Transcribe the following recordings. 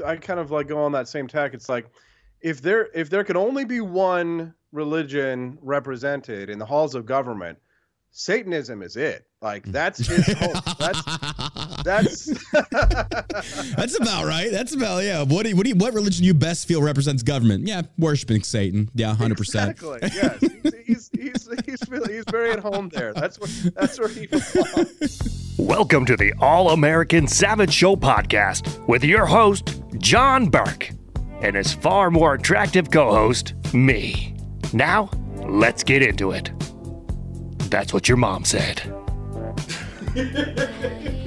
I kind of like go on that same tack. It's like if there if there could only be one religion represented in the halls of government, Satanism is it. Like mm. that's his. That's that's That's about right. That's about yeah. What do you, what do you, what religion you best feel represents government? Yeah, worshiping Satan. Yeah, hundred percent. exactly yes. He's he's he's he's, he's very at home there. That's where that's where he belongs. Welcome to the All American Savage Show podcast with your host, John Burke, and his far more attractive co host, me. Now, let's get into it. That's what your mom said.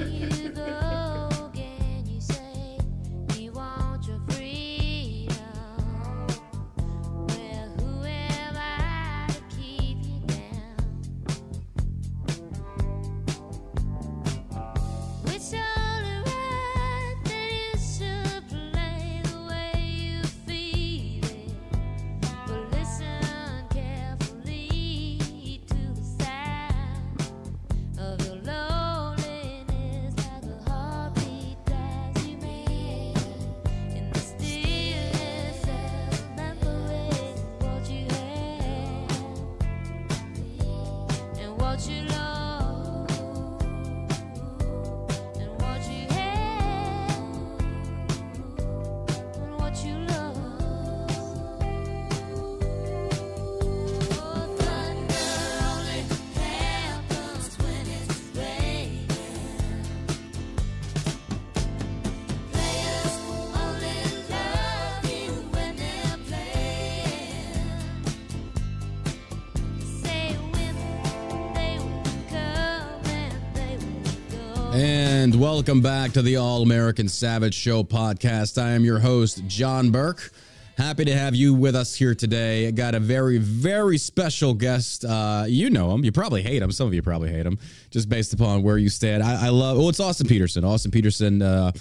welcome back to the All American Savage Show podcast. I am your host, John Burke. Happy to have you with us here today. I got a very, very special guest. Uh, you know him. You probably hate him. Some of you probably hate him, just based upon where you stand. I, I love. Well, it's Austin Petersen. Austin Petersen, uh,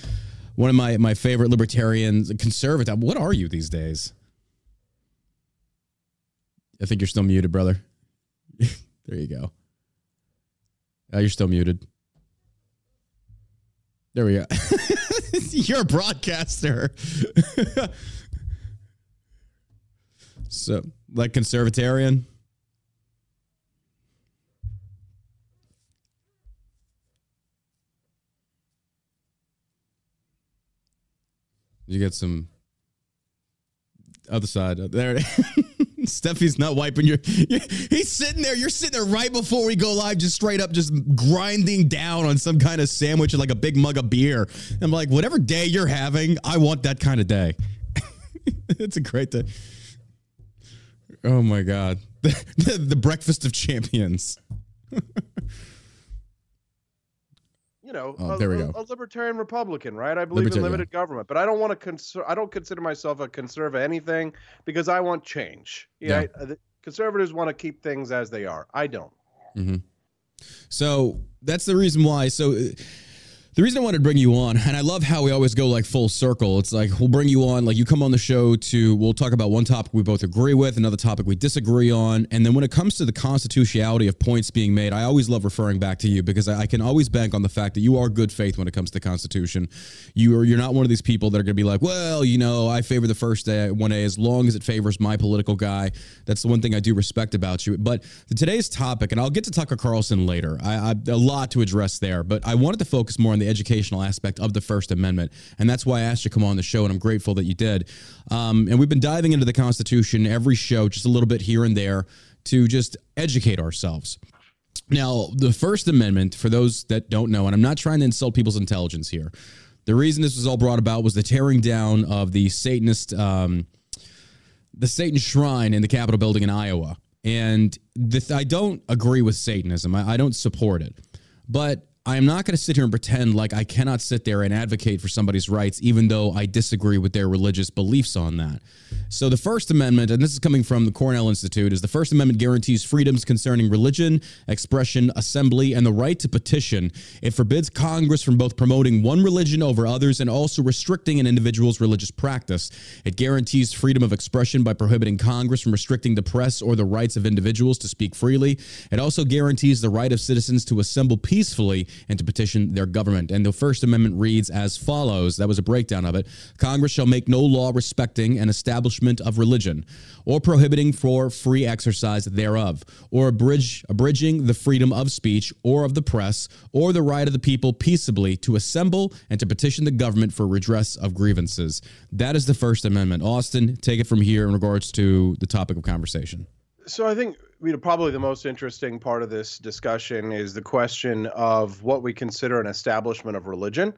one of my my favorite libertarians, conservative. What are you these days? I think you're still muted, brother. there you go. Uh, you're still muted. There we go. You're a broadcaster. so, like conservatarian. You get some other side there. Steffi's not wiping your. He's sitting there. You're sitting there right before we go live, just straight up, just grinding down on some kind of sandwich and like a big mug of beer. I'm like, whatever day you're having, I want that kind of day. it's a great day. Oh my god, the, the breakfast of champions. know, Oh, a, there we go. a libertarian Republican, right? I believe in limited government, but I don't want to conser- I don't consider myself a conservative anything because I want change. Yeah. Yeah, the conservatives want to keep things as they are. I don't. So that's the reason why. So uh, the reason I wanted to bring you on, and I love how we always go like full circle. It's like we'll bring you on, like you come on the show to we'll talk about one topic we both agree with, another topic we disagree on, and then when it comes to the constitutionality of points being made, I always love referring back to you because I, I can always bank on the fact that you are good faith when it comes to the Constitution. You are you're not one of these people that are going to be like, well, you know, I favor the first day, one A as long as it favors my political guy. That's the one thing I do respect about you. But today's topic, and I'll get to Tucker Carlson later. I, I a lot to address there, but I wanted to focus more on the educational aspect of the First Amendment, and that's why I asked you to come on the show, and I'm grateful that you did. Um, and we've been diving into the Constitution every show, just a little bit here and there, to just educate ourselves. Now, the First Amendment, for those that don't know, and I'm not trying to insult people's intelligence here, the reason this was all brought about was the tearing down of the Satanist, um, the Satan shrine in the Capitol building in Iowa. And the, I don't agree with Satanism. I, I don't support it. But I am not going to sit here and pretend like I cannot sit there and advocate for somebody's rights, even though I disagree with their religious beliefs on that. So, the First Amendment, and this is coming from the Cornell Institute, is the First Amendment guarantees freedoms concerning religion, expression, assembly, and the right to petition. It forbids Congress from both promoting one religion over others and also restricting an individual's religious practice. It guarantees freedom of expression by prohibiting Congress from restricting the press or the rights of individuals to speak freely. It also guarantees the right of citizens to assemble peacefully and to petition their government. And the First Amendment reads as follows that was a breakdown of it Congress shall make no law respecting an establishment of religion, or prohibiting for free exercise thereof, or abridge, abridging the freedom of speech or of the press, or the right of the people peaceably to assemble and to petition the government for redress of grievances. That is the First Amendment. Austin, take it from here in regards to the topic of conversation. So I think you know probably the most interesting part of this discussion is the question of what we consider an establishment of religion,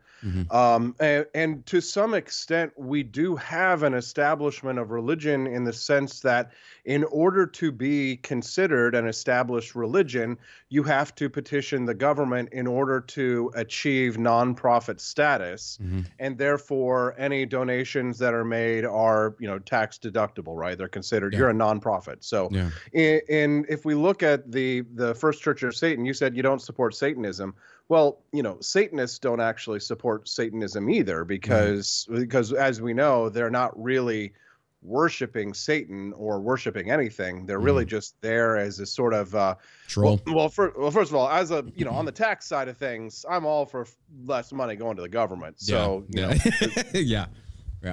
um, and, and to some extent we do have an establishment of religion in the sense that in order to be considered an established religion, you have to petition the government in order to achieve nonprofit status, and therefore any donations that are made are you know tax deductible, right? They're considered you're a nonprofit. So Yeah. in, in if we look at the the First Church of Satan, you said you don't support Satanism. Well, you know, Satanists don't actually support Satanism either because because as we know, they're not really worshiping Satan or worshiping anything. They're really just there as a sort of uh, Troll. well, well, for, well, first of all, as a you know, on the tax side of things, I'm all for f- less money going to the government. So you yeah. know, yeah. Yeah.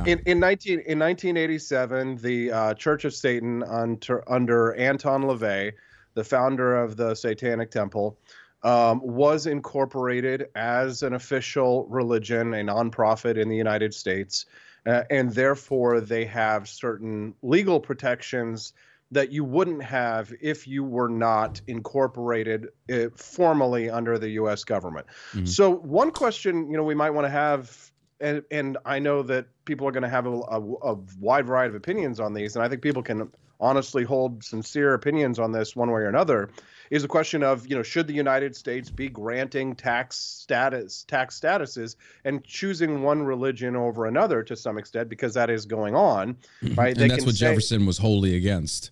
In, in 19 in 1987 the uh, church of satan under, under anton lavey the founder of the satanic temple um, was incorporated as an official religion a nonprofit in the united states uh, and therefore they have certain legal protections that you wouldn't have if you were not incorporated uh, formally under the U.S. government. So one question, you know, we might want to have, and and I know that people are going to have a, a, a wide variety of opinions on these, and I think people can honestly hold sincere opinions on this one way or another. Is the question of you know should the United States be granting tax status tax statuses and choosing one religion over another to some extent because that is going on, right? and that's what Jefferson was wholly against.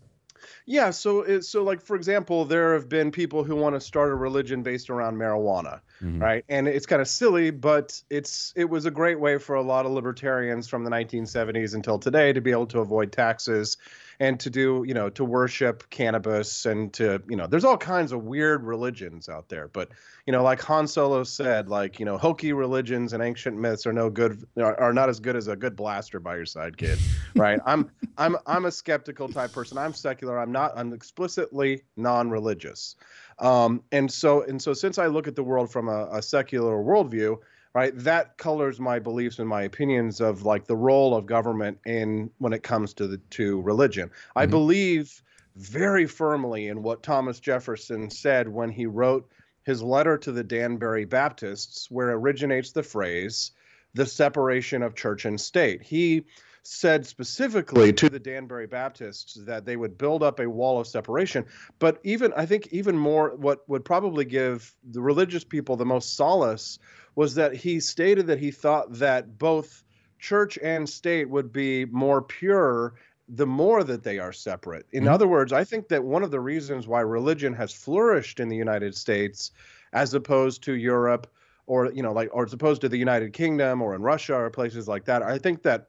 Yeah, so so like for example, there have been people who want to start a religion based around marijuana, Mm-hmm. right? And it's kind of silly, but it's it was a great way for a lot of libertarians from the 1970s until today to be able to avoid taxes and to do, you know, to worship cannabis and to, you know, there's all kinds of weird religions out there, but you know, like Han Solo said, like, you know, hokey religions and ancient myths are no good are, are not as good as a good blaster by your side, kid. Right? I'm I'm I'm a skeptical type person. I'm secular. I'm not I'm explicitly non-religious. Um, and so and so since I look at the world from a, a secular worldview, right, that colors my beliefs and my opinions of like the role of government in when it comes to the to religion. I believe very firmly in what Thomas Jefferson said when he wrote his letter to the Danbury Baptists, where originates the phrase, the separation of church and state. He said specifically to the Danbury Baptists that they would build up a wall of separation. But even, I think, even more, what would probably give the religious people the most solace was that he stated that he thought that both church and state would be more pure the more that they are separate. In mm-hmm. other words, I think that one of the reasons why religion has flourished in the United States as opposed to Europe or you know like or as opposed to the United Kingdom or in Russia or places like that, I think that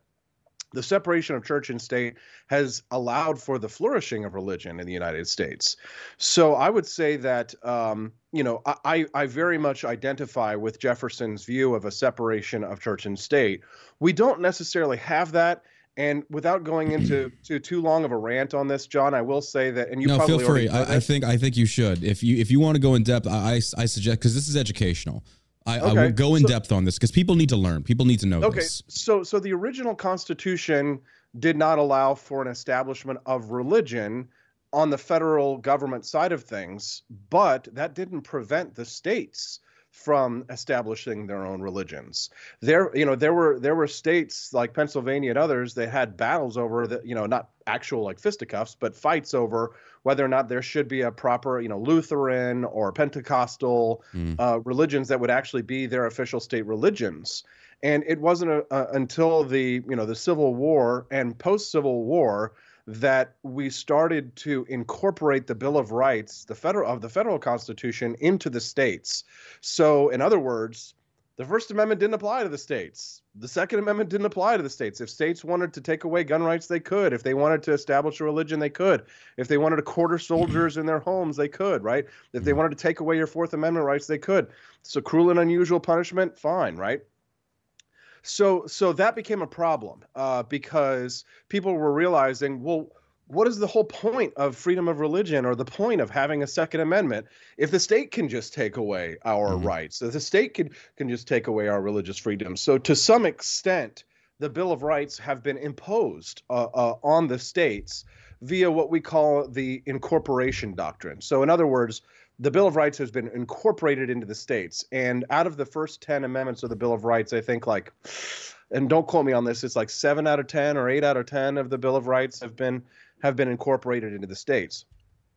the separation of church and state has allowed for the flourishing of religion in the United States. So I would say that um, you know I, I very much identify with Jefferson's view of a separation of church and state. We don't necessarily have that. And without going into to too long of a rant on this, John, I will say that, and you no, probably feel free. I, I think I think you should. If you if you want to go in depth, I I, I suggest because this is educational. I, I will go in so- depth on this because people need to learn. People need to know this. Okay, this. so so the original Constitution did not allow for an establishment of religion on the federal government side of things, but that didn't prevent the states from establishing their own religions. There, you know, there were there were states like Pennsylvania and others that had battles over the, you know, not actual like fisticuffs, but fights over whether or not there should be a proper, you know, Lutheran or Pentecostal uh, religions that would actually be their official state religions. And it wasn't a, a, until the, you know, the Civil War and post-Civil War that we started to incorporate the Bill of Rights, the federal of the federal Constitution, into the states. So, in other words, The First Amendment didn't apply to the states. The Second Amendment didn't apply to the states. If states wanted to take away gun rights, they could. If they wanted to establish a religion, they could. If they wanted to quarter soldiers in their homes, they could, right? If they wanted to take away your Fourth Amendment rights, they could. So cruel and unusual punishment, fine, right? So so that became a problem uh, because people were realizing, well, what is the whole point of freedom of religion or the point of having a second amendment if the state can just take away our Mhm. rights if the state can can just take away our religious freedoms so to some extent the bill of rights have been imposed uh, uh, on the states via what we call the incorporation doctrine so in other words the bill of rights has been incorporated into the states and out of the first 10 amendments of the bill of rights i think like and don't quote me on this it's like 7 out of 10 or 8 out of 10 of the bill of rights have been have been incorporated into the states.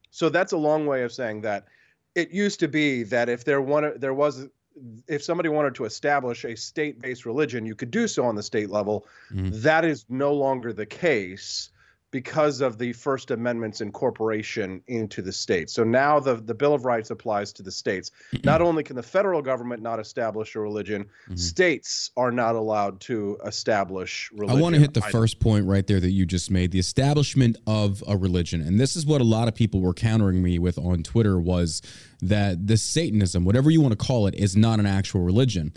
So that's a long way of saying that it used to be that if there wanted there was if somebody wanted to establish a state-based religion, you could do so on the state level. Mhm. That is no longer the case because of the First Amendment's incorporation into the states. So now the, the Bill of Rights applies to the states. Not only can the federal government not establish a religion, Mhm. states are not allowed to establish religion. I want to hit the either. first point right there that you just made the establishment of a religion. And this is what a lot of people were countering me with on Twitter was that the Satanism, whatever you want to call it, is not an actual religion.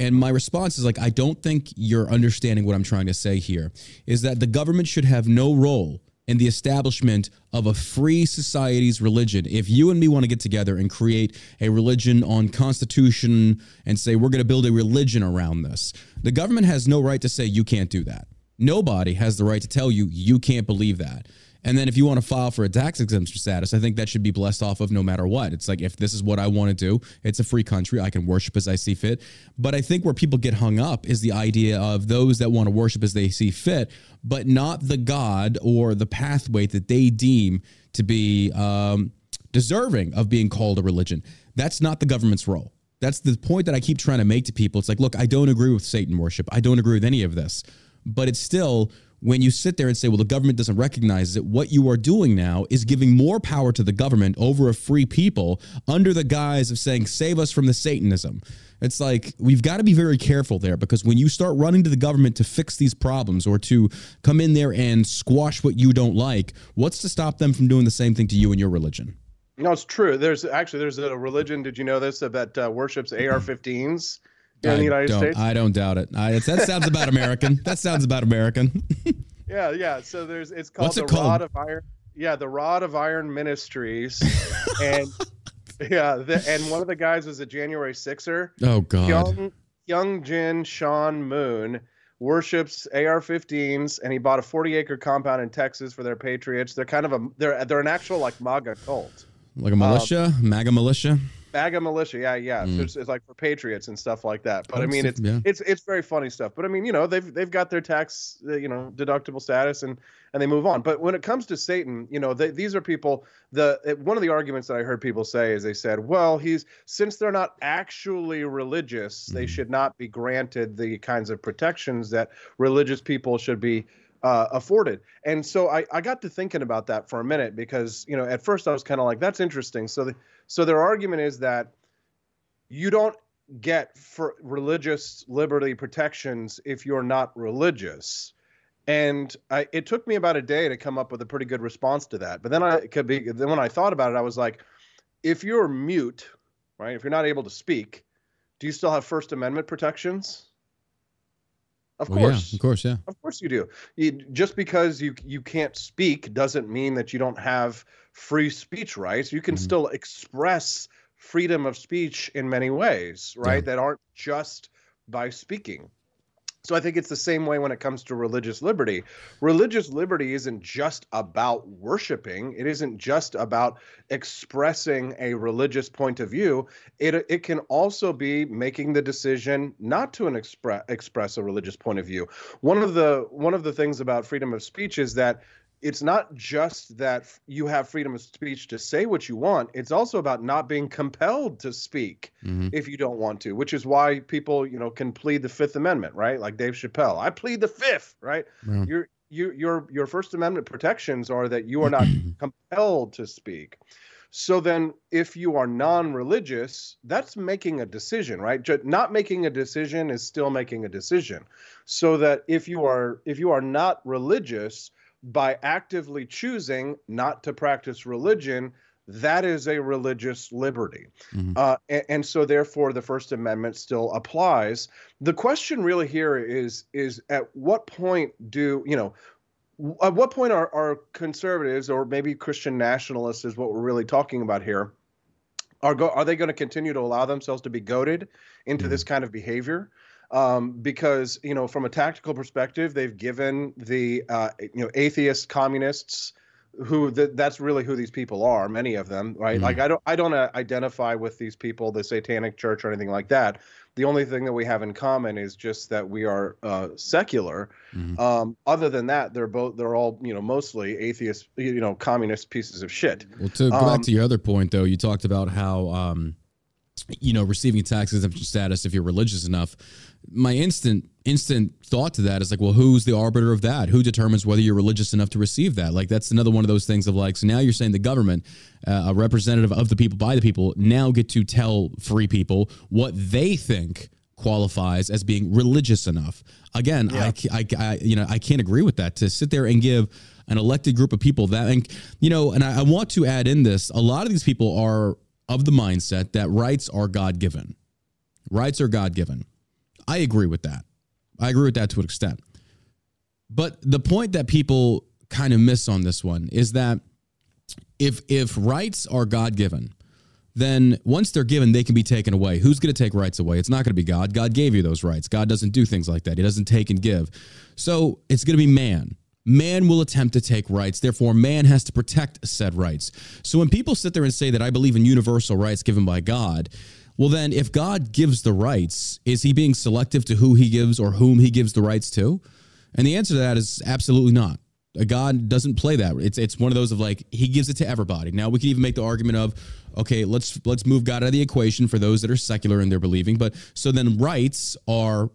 And my response is like, I don't think you're understanding what I'm trying to say here is that the government should have no role in the establishment of a free society's religion. If you and me want to get together and create a religion on constitution and say we're going to build a religion around this, the government has no right to say you can't do that. Nobody has the right to tell you you can't believe that. And then if you want to file for a tax exemption status, I think that should be blessed off of no matter what. It's like if this is what I want to do, it's a free country. I can worship as I see fit. But I think where people get hung up is the idea of those that want to worship as they see fit, but not the God or the pathway that they deem to be um, deserving of being called a religion. That's not the government's role. That's the point that I keep trying to make to people. It's like, look, I don't agree with Satan worship. I don't agree with any of this. But it's still, when you sit there and say, well, the government doesn't recognize it, what you are doing now is giving more power to the government over a free people under the guise of saying, save us from the Satanism. It's like, we've got to be very careful there because when you start running to the government to fix these problems or to come in there and squash what you don't like, what's to stop them from doing the same thing to you and your religion? No, it's true. There's actually there's a religion. Did you know this that uh, worships AR-15s in the United don't, States? I don't doubt it. I, that sounds about American. That sounds about American. yeah, yeah. So there's it's called What's the it called? Rod of Iron. Yeah, the Rod of Iron Ministries, and yeah, the, and one of the guys was a January Sixer. oh God. Young Young Jin Sean Moon worships AR-15s, and he bought a 40-acre compound in Texas for their Patriots. They're kind of a they're they're an actual like MAGA cult. Like a militia, um, MAGA militia. MAGA militia, yeah, yeah. Mm. It's, it's like for patriots and stuff like that. But I mean, it's yeah. it's it's very funny stuff. But I mean, you know, they've they've got their tax, uh, you know, deductible status, and and they move on. But when it comes to Satan, you know, they, these are people. The one of the arguments that I heard people say is they said, well, he's since they're not actually religious, they Mhm. should not be granted the kinds of protections that religious people should be uh, afforded. And so I, I got to thinking about that for a minute because you know at first I was kind of like that's interesting. So the, so their argument is that you don't get for religious liberty protections if you're not religious. And I, it took me about a day to come up with a pretty good response to that. But then I could be then when I thought about it, I was like, if you're mute, right? If you're not able to speak, do you still have First Amendment protections? Of Well, course. yeah, of course, yeah. Of course you do. You, just because you you can't speak doesn't mean that you don't have free speech rights. You can Mhm. still express freedom of speech in many ways, right? Yeah. That aren't just by speaking. So I think it's the same way when it comes to religious liberty. Religious liberty isn't just about worshiping. It isn't just about expressing a religious point of view. It it can also be making the decision not to an express express a religious point of view. One of the one of the things about freedom of speech is that it's not just that you have freedom of speech to say what you want. It's also about not being compelled to speak Mhm. if you don't want to, which is why people, you know, can plead the Fifth Amendment, right? Like Dave Chappelle, I plead the Fifth, right? Yeah. Your you your your First Amendment protections are that you are not compelled to speak. So then, if you are non religious, that's making a decision, right? Not making a decision is still making a decision. So that if you are if you are not religious, by actively choosing not to practice religion, that is a religious liberty. Mhm. Uh, and, and so, therefore, the First Amendment still applies. The question really here is is at what point do you know? At what point are, are conservatives or maybe Christian nationalists is what we're really talking about here? Are go are they going to continue to allow themselves to be goaded into this kind of behavior? Um, because you know, from a tactical perspective, they've given the uh, you know atheist communists who th- that's really who these people are many of them right Mhm. like i don't i don't uh, identify with these people the satanic church or anything like that the only thing that we have in common is just that we are uh, secular Mhm. um, other than that they're both they're all you know mostly atheist you know communist pieces of shit Well, to go Um, back to your other point, though, you talked about how, um, you know, receiving tax exemption status if you're religious enough. My instant instant thought to that is like, well, who's the arbiter of that? Who determines whether you're religious enough to receive that? Like, that's another one of those things of like, so now you're saying the government, uh, a representative of the people by the people, now get to tell free people what they think qualifies as being religious enough. Again, I, I, I, you know, I can't agree with that. To sit there and give an elected group of people that, and you know, and I, I want to add in this: a lot of these people are of the mindset that rights are God given. Rights are God given. I agree with that. I agree with that to an extent. But the point that people kind of miss on this one is that if if rights are God given, then once they're given, they can be taken away. Who's going to take rights away? It's not going to be God. God gave you those rights. God doesn't do things like that. He doesn't take and give. So it's going to be man. Man will attempt to take rights. Therefore, man has to protect said rights. So when people sit there and say that I believe in universal rights given by God, well, then if God gives the rights, is he being selective to who he gives or whom he gives the rights to? And the answer to that is absolutely not. God doesn't play that. It's it's one of those of like he gives it to everybody. Now we can even make the argument of okay, let's let's move God out of the equation for those that are secular in their believing. But so then rights are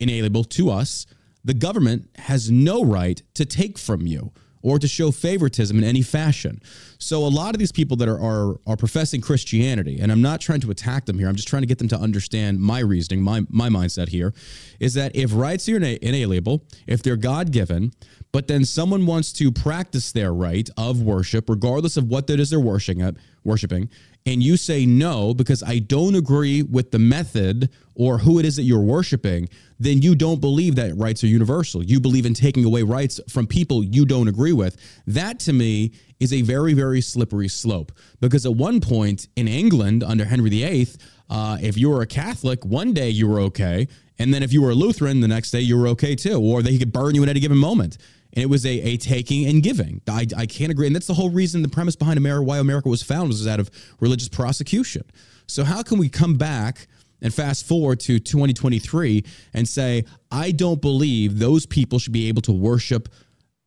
inalienable to us. The government has no right to take from you or to show favoritism in any fashion. So a lot of these people that are are, are professing Christianity, and I'm not trying to attack them here. I'm just trying to get them to understand my reasoning, my my mindset here, is that if rights are ina- inalienable, if they're God given, but then someone wants to practice their right of worship, regardless of what that is they're worshiping at, worshiping, and you say no because I don't agree with the method or who it is that you're worshiping, then you don't believe that rights are universal. You believe in taking away rights from people you don't agree with. That to me is a very, very slippery slope because at one point in England under Henry VIII, uh, if you were a Catholic, one day you were okay. And then if you were a Lutheran, the next day you were okay too. Or they could burn you at any given moment. And it was a, a taking and giving. I, I can't agree. And that's the whole reason, the premise behind America, why America was founded was out of religious prosecution. So how can we come back and fast forward to 2023 and say, I don't believe those people should be able to worship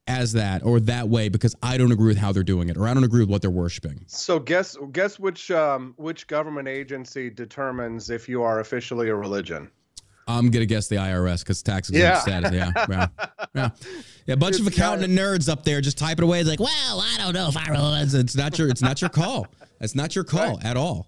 as that or that way because I don't agree with how they're doing it or I don't agree with what they're worshiping. So guess guess which um, which government agency determines if you are officially a religion? I'm gonna guess the IRS because tax exempt Yeah. status. Yeah, yeah, yeah. Yeah, A bunch of It's accountant nerds up there just typing away. It's like, well, I don't know if I really. It's, not your. It's not your call. It's not your call at all.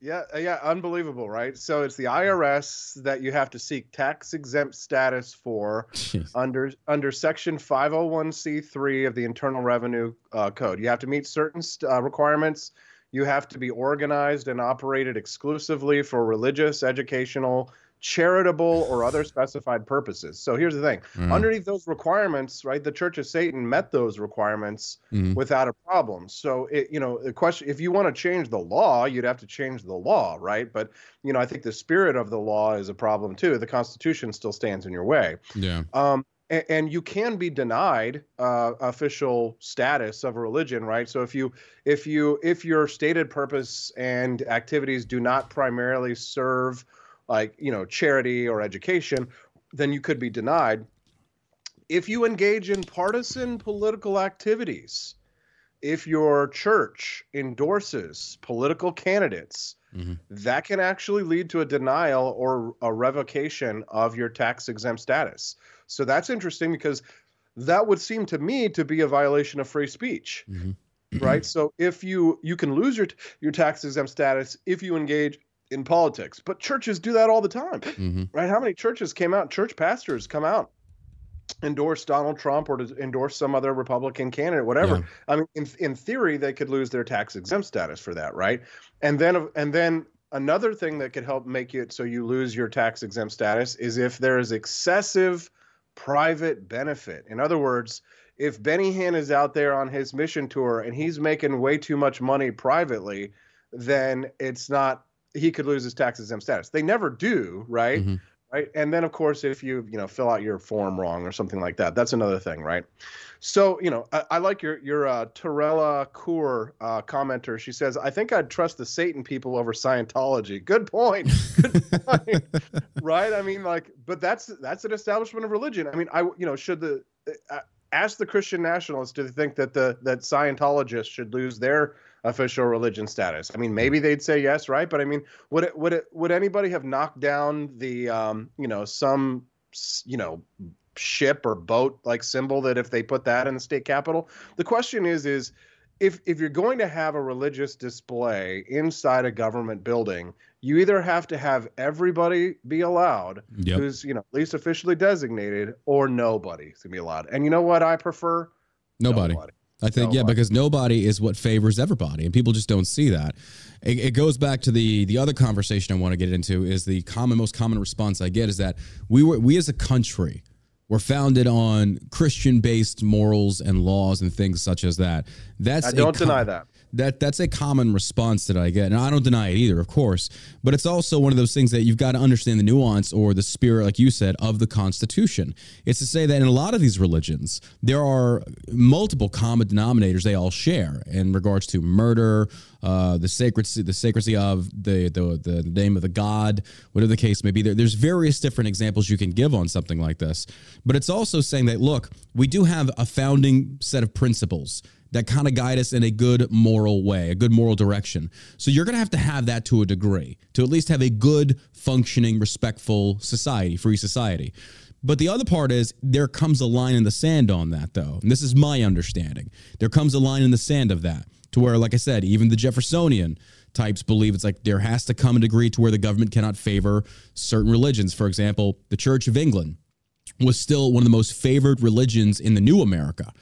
Yeah, uh, yeah, unbelievable, right? So it's the IRS that you have to seek tax exempt status for Jeez. under under Section 501c3 of the Internal Revenue uh, Code. You have to meet certain st- uh, requirements. You have to be organized and operated exclusively for religious, educational, charitable, or other specified purposes. So here's the thing: Mm. underneath those requirements, right, the Church of Satan met those requirements Mhm. without a problem. So it, you know, the question: if you want to change the law, you'd have to change the law, right? But you know, I think the spirit of the law is a problem too. The Constitution still stands in your way. Yeah. Um, and, you can be denied uh, official status of a religion, right? So if you if you if your stated purpose and activities do not primarily serve like you know charity or education, then you could be denied. If you engage in partisan political activities, if your church endorses political candidates, Mhm. that can actually lead to a denial or a revocation of your tax exempt status. So that's interesting because that would seem to me to be a violation of free speech. Mhm. right? So if you you can lose your your tax exempt status if you engage in politics, but churches do that all the time, Mhm. right? How many churches came out? Church pastors come out endorse Donald Trump or to endorse some other Republican candidate, whatever. Yeah. I mean, in in theory, they could lose their tax exempt status for that, right? And then and then another thing that could help make it so you lose your tax exempt status is if there is excessive private benefit. In other words, if Benny Hinn is out there on his mission tour and he's making way too much money privately, then it's not he could lose his tax exempt status. They never do, right? Mhm. Right. And then of course if you, you know, fill out your form wrong or something like that, that's another thing, right? So, you know, I, I like your your uh Torella Kaur uh commenter. She says, I think I'd trust the Satan people over Scientology. Good point. Good point. right? I mean, like, but that's that's an establishment of religion. I mean, I you know, should the uh, ask the Christian nationalists do they think that the that Scientologists should lose their official religion status? I mean, maybe they'd say yes, right? But I mean, would it would it would anybody have knocked down the um, you know, some you know, ship or boat like symbol that if they put that in the state capitol? The question is is if if you're going to have a religious display inside a government building, you either have to have everybody be allowed Yep. who's you know at least officially designated, or nobody's gonna be allowed. And you know what I prefer? Nobody. I think yeah, Nobody. because nobody is what favors everybody, and people just don't see that. It, it goes back to the the other conversation I want to get into is the common most common response I get is that we were we as a country were founded on Christian based morals and laws and things such as that. That's I don't com- deny that. That that's a common response that I get, and I don't deny it either, of course. But it's also one of those things that you've got to understand the nuance or the spirit, like you said, of the Constitution. It's to say that in a lot of these religions, there are multiple common denominators they all share in regards to murder, uh, the sacredcy, the sacredcy of the, the the name of the god, whatever the case may be. There, there's various different examples you can give on something like this. But it's also saying that look, we do have a founding set of principles that kind of guide us in a good moral way, a good moral direction. So you're going to have to have that to a degree to at least have a good, functioning, respectful society, free society. But the other part is there comes a line in the sand on that, though. And this is my understanding. There comes a line in the sand of that to where, like I said, even the Jeffersonian types believe it's like there has to come a degree to where the government cannot favor certain religions. For example, the Church of England was still one of the most favored religions in the new America.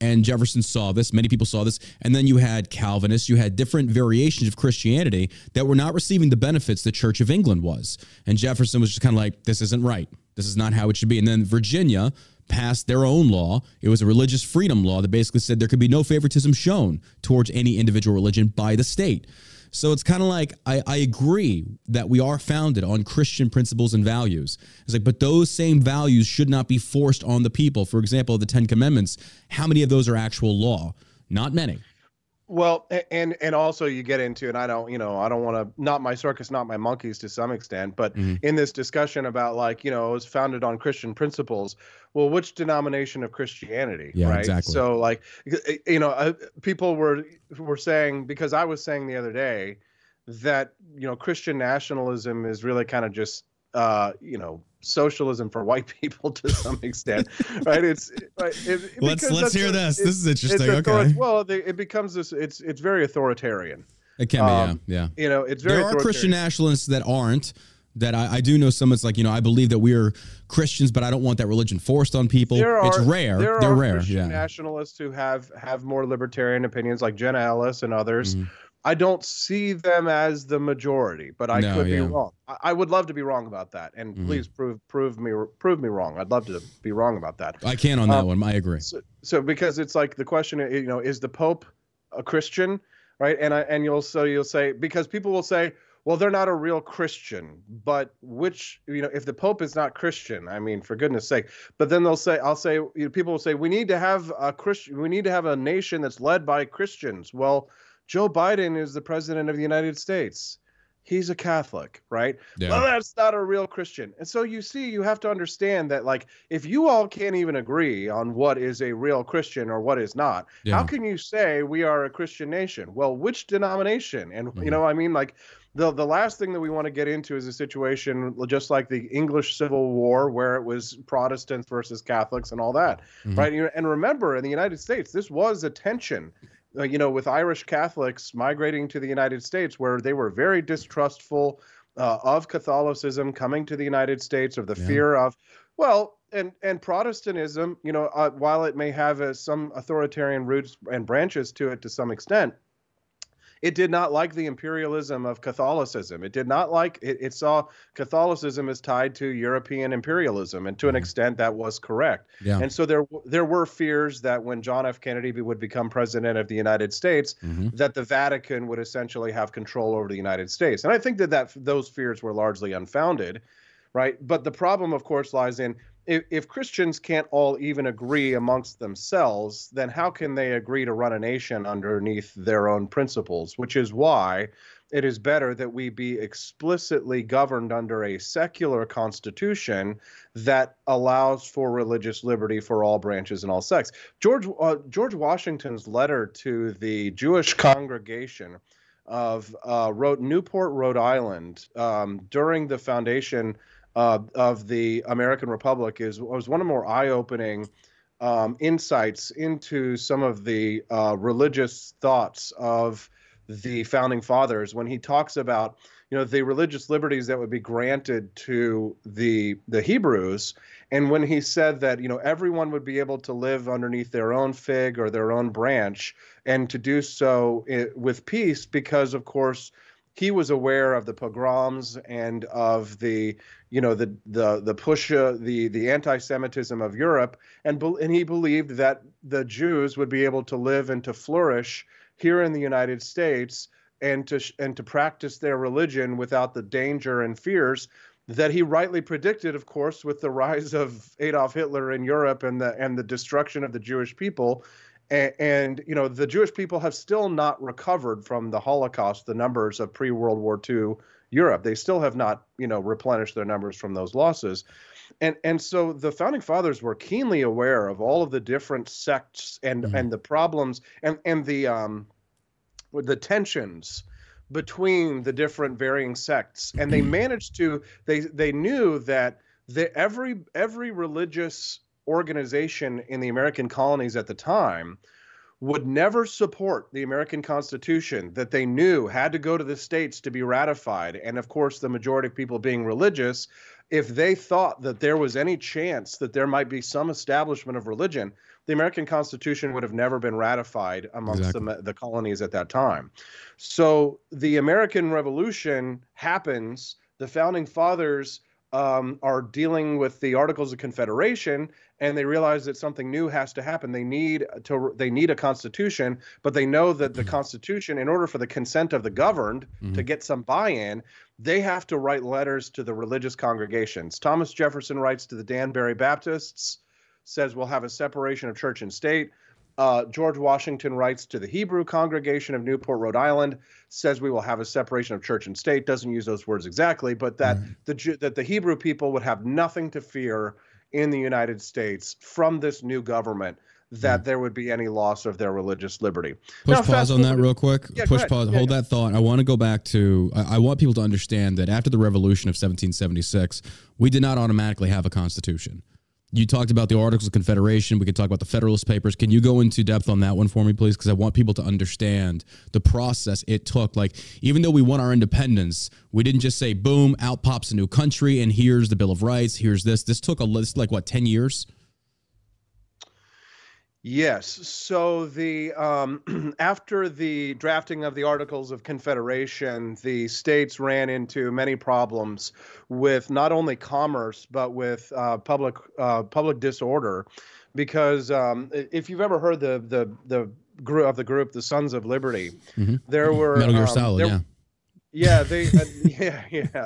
And Jefferson saw this, many people saw this. And then you had Calvinists, you had different variations of Christianity that were not receiving the benefits the Church of England was. And Jefferson was just kind of like, this isn't right. This is not how it should be. And then Virginia passed their own law. It was a religious freedom law that basically said there could be no favoritism shown towards any individual religion by the state. So it's kind of like I, I agree that we are founded on Christian principles and values. It's like, but those same values should not be forced on the people. For example, the Ten Commandments, how many of those are actual law? Not many. Well, and and also you get into, and I don't, you know, I don't want to, not my circus, not my monkeys to some extent, but Mhm. in this discussion about like, you know, it was founded on Christian principles. Well, which denomination of Christianity, Yeah, right? exactly. So like, you know, uh, people were were saying because I was saying the other day that you know Christian nationalism is really kind of just, uh, you know. Socialism for white people to some extent, right? It's right, it, Let's- let's hear this. it- This is interesting. Okay. Well, it becomes this. It's it's very authoritarian. It can be, Um, yeah. You know, it's very. There are Christian nationalists that aren't. That I, I do know some. It's like you know I believe that we are Christians, but I don't want that religion forced on people. There are, it's rare. There They're are rare. Christian Yeah. nationalists who have have more libertarian opinions, like Jenna Ellis and others. Mhm. I don't see them as the majority, but I No, could yeah. be wrong. I, I would love to be wrong about that, and Mhm. please prove prove me prove me wrong. I'd love to be wrong about that. I can on that Um, one. I agree. So, so because it's like the question, you know, is the Pope a Christian, right? And I and you'll so you'll say because people will say, well, they're not a real Christian, but which you know, if the Pope is not Christian, I mean, for goodness sake. But then they'll say, I'll say, you know, people will say, we need to have a Christian, we need to have a nation that's led by Christians. Well, Joe Biden is the president of the United States. He's a Catholic, right? Yeah. Well, that's not a real Christian. And so you see, you have to understand that, like, if you all can't even agree on what is a real Christian or what is not, Yeah. how can you say we are a Christian nation? Well, which denomination? And Mhm. you know, I mean, like, the the last thing that we want to get into is a situation just like the English Civil War, where it was Protestants versus Catholics and all that, Mhm. right? And remember, in the United States, this was a tension you know, with Irish Catholics migrating to the United States, where they were very distrustful uh, of Catholicism coming to the United States, or the Yeah. fear of, well, and and Protestantism, you know, uh, while it may have uh, some authoritarian roots and branches to it to some extent, it did not like the imperialism of Catholicism. It did not like it, it saw Catholicism as tied to European imperialism, and to an Mhm. extent that was correct. Yeah. And so there there were fears that when John F. Kennedy would become president of the United States, Mhm. that the Vatican would essentially have control over the United States. And I think that, that those fears were largely unfounded, right? But the problem, of course, lies in if, if Christians can't all even agree amongst themselves, then how can they agree to run a nation underneath their own principles? Which is why it is better that we be explicitly governed under a secular constitution that allows for religious liberty for all branches and all sects. George uh, George Washington's letter to the Jewish congregation of uh, wrote Newport, Rhode Island, um, during the foundation uh, of the American Republic is was one of more eye-opening um, insights into some of the uh, religious thoughts of the founding fathers when he talks about you know the religious liberties that would be granted to the the Hebrews and when he said that you know everyone would be able to live underneath their own fig or their own branch and to do so i- with peace because of course he was aware of the pogroms and of the you know the the the push uh, the the anti-Semitism of Europe. And bel- and he believed that the Jews would be able to live and to flourish here in the United States and to and to practice their religion without the danger and fears that he rightly predicted of course with the rise of Adolf Hitler in Europe and the and the destruction of the Jewish people. And, and you know the Jewish people have still not recovered from the Holocaust the numbers of pre-World War II Europe they still have not you know replenished their numbers from those losses. And and so the founding fathers were keenly aware of all of the different sects and Mhm. and the problems and and the um the tensions between the different varying sects. And they managed to they they knew that the every every religious organization in the American colonies at the time would never support the American Constitution that they knew had to go to the states to be ratified. And of course, the majority of people being religious, if they thought that there was any chance that there might be some establishment of religion, the American Constitution would have never been ratified amongst the, the colonies at that time. So the American Revolution happens. The founding fathers um, are dealing with the Articles of Confederation, and they realize that something new has to happen. They need to they need a constitution, but they know that the constitution, in order for the consent of the governed to Mhm. get some buy-in, they have to write letters to the religious congregations. Thomas Jefferson writes to the Danbury Baptists, says we'll have a separation of church and state. Uh, George Washington writes to the Hebrew congregation of Newport, Rhode Island, says we will have a separation of church and state. Doesn't use those words exactly, but that the Ju- that the Hebrew people would have nothing to fear in the United States from this new government. That there would be any loss of their religious liberty. Push Now, pause on that real quick. Yeah, Push pause. Yeah, Hold yeah. that thought. I want to go back to. I, I want people to understand that after the Revolution of 1776, we did not automatically have a constitution. You talked about the Articles of Confederation. We could talk about the Federalist Papers. Can you go into depth on that one for me, please? Because I want people to understand the process it took. Like, even though we won our independence, we didn't just say, boom, out pops a new country, and here's the Bill of Rights, here's this. This took a list, like, what, 10 years? Yes. So the um, after the drafting of the Articles of Confederation, the states ran into many problems with not only commerce but with uh, public uh, public disorder, because um, if you've ever heard the the the group of the group, the Sons of Liberty, Mhm. there were Metal Gear um, Solid, there- yeah. yeah, they, uh, yeah, yeah.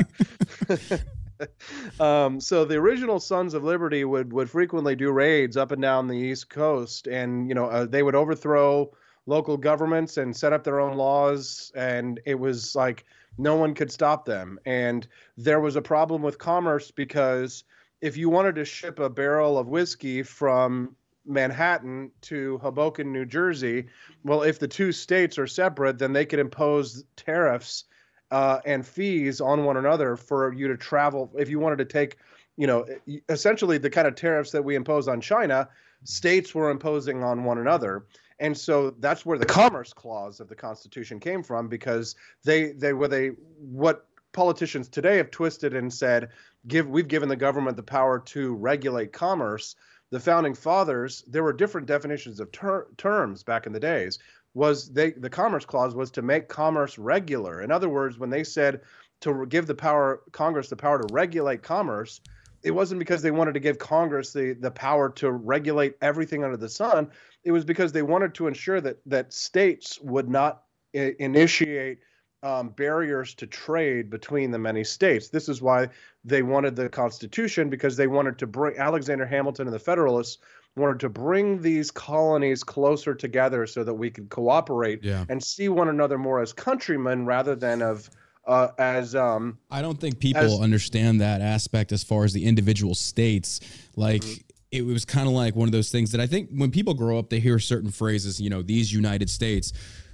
um, so the original Sons of Liberty would would frequently do raids up and down the East Coast, and you know uh, they would overthrow local governments and set up their own laws, and it was like no one could stop them. And there was a problem with commerce because if you wanted to ship a barrel of whiskey from Manhattan to Hoboken, New Jersey, well, if the two states are separate, then they could impose tariffs uh, and fees on one another for you to travel. If you wanted to take, you know, essentially the kind of tariffs that we impose on China, states were imposing on one another. and so that's where the commerce clause of the constitution came from because they they were they what politicians today have twisted and said give we've given the government the power to regulate commerce the founding fathers there were different definitions of ter- terms back in the days was they the commerce clause was to make commerce regular in other words when they said to give the power congress the power to regulate commerce it wasn't because they wanted to give congress the the power to regulate everything under the sun it was because they wanted to ensure that that states would not I- initiate um, barriers to trade between the many states. This is why they wanted the Constitution because they wanted to bring Alexander Hamilton and the Federalists wanted to bring these colonies closer together so that we could cooperate Yeah. and see one another more as countrymen rather than of uh, as um, I don't think people As- understand that aspect as far as the individual states. Like it was kind of like one of those things that I think when people grow up, they hear certain phrases, you know, these United States.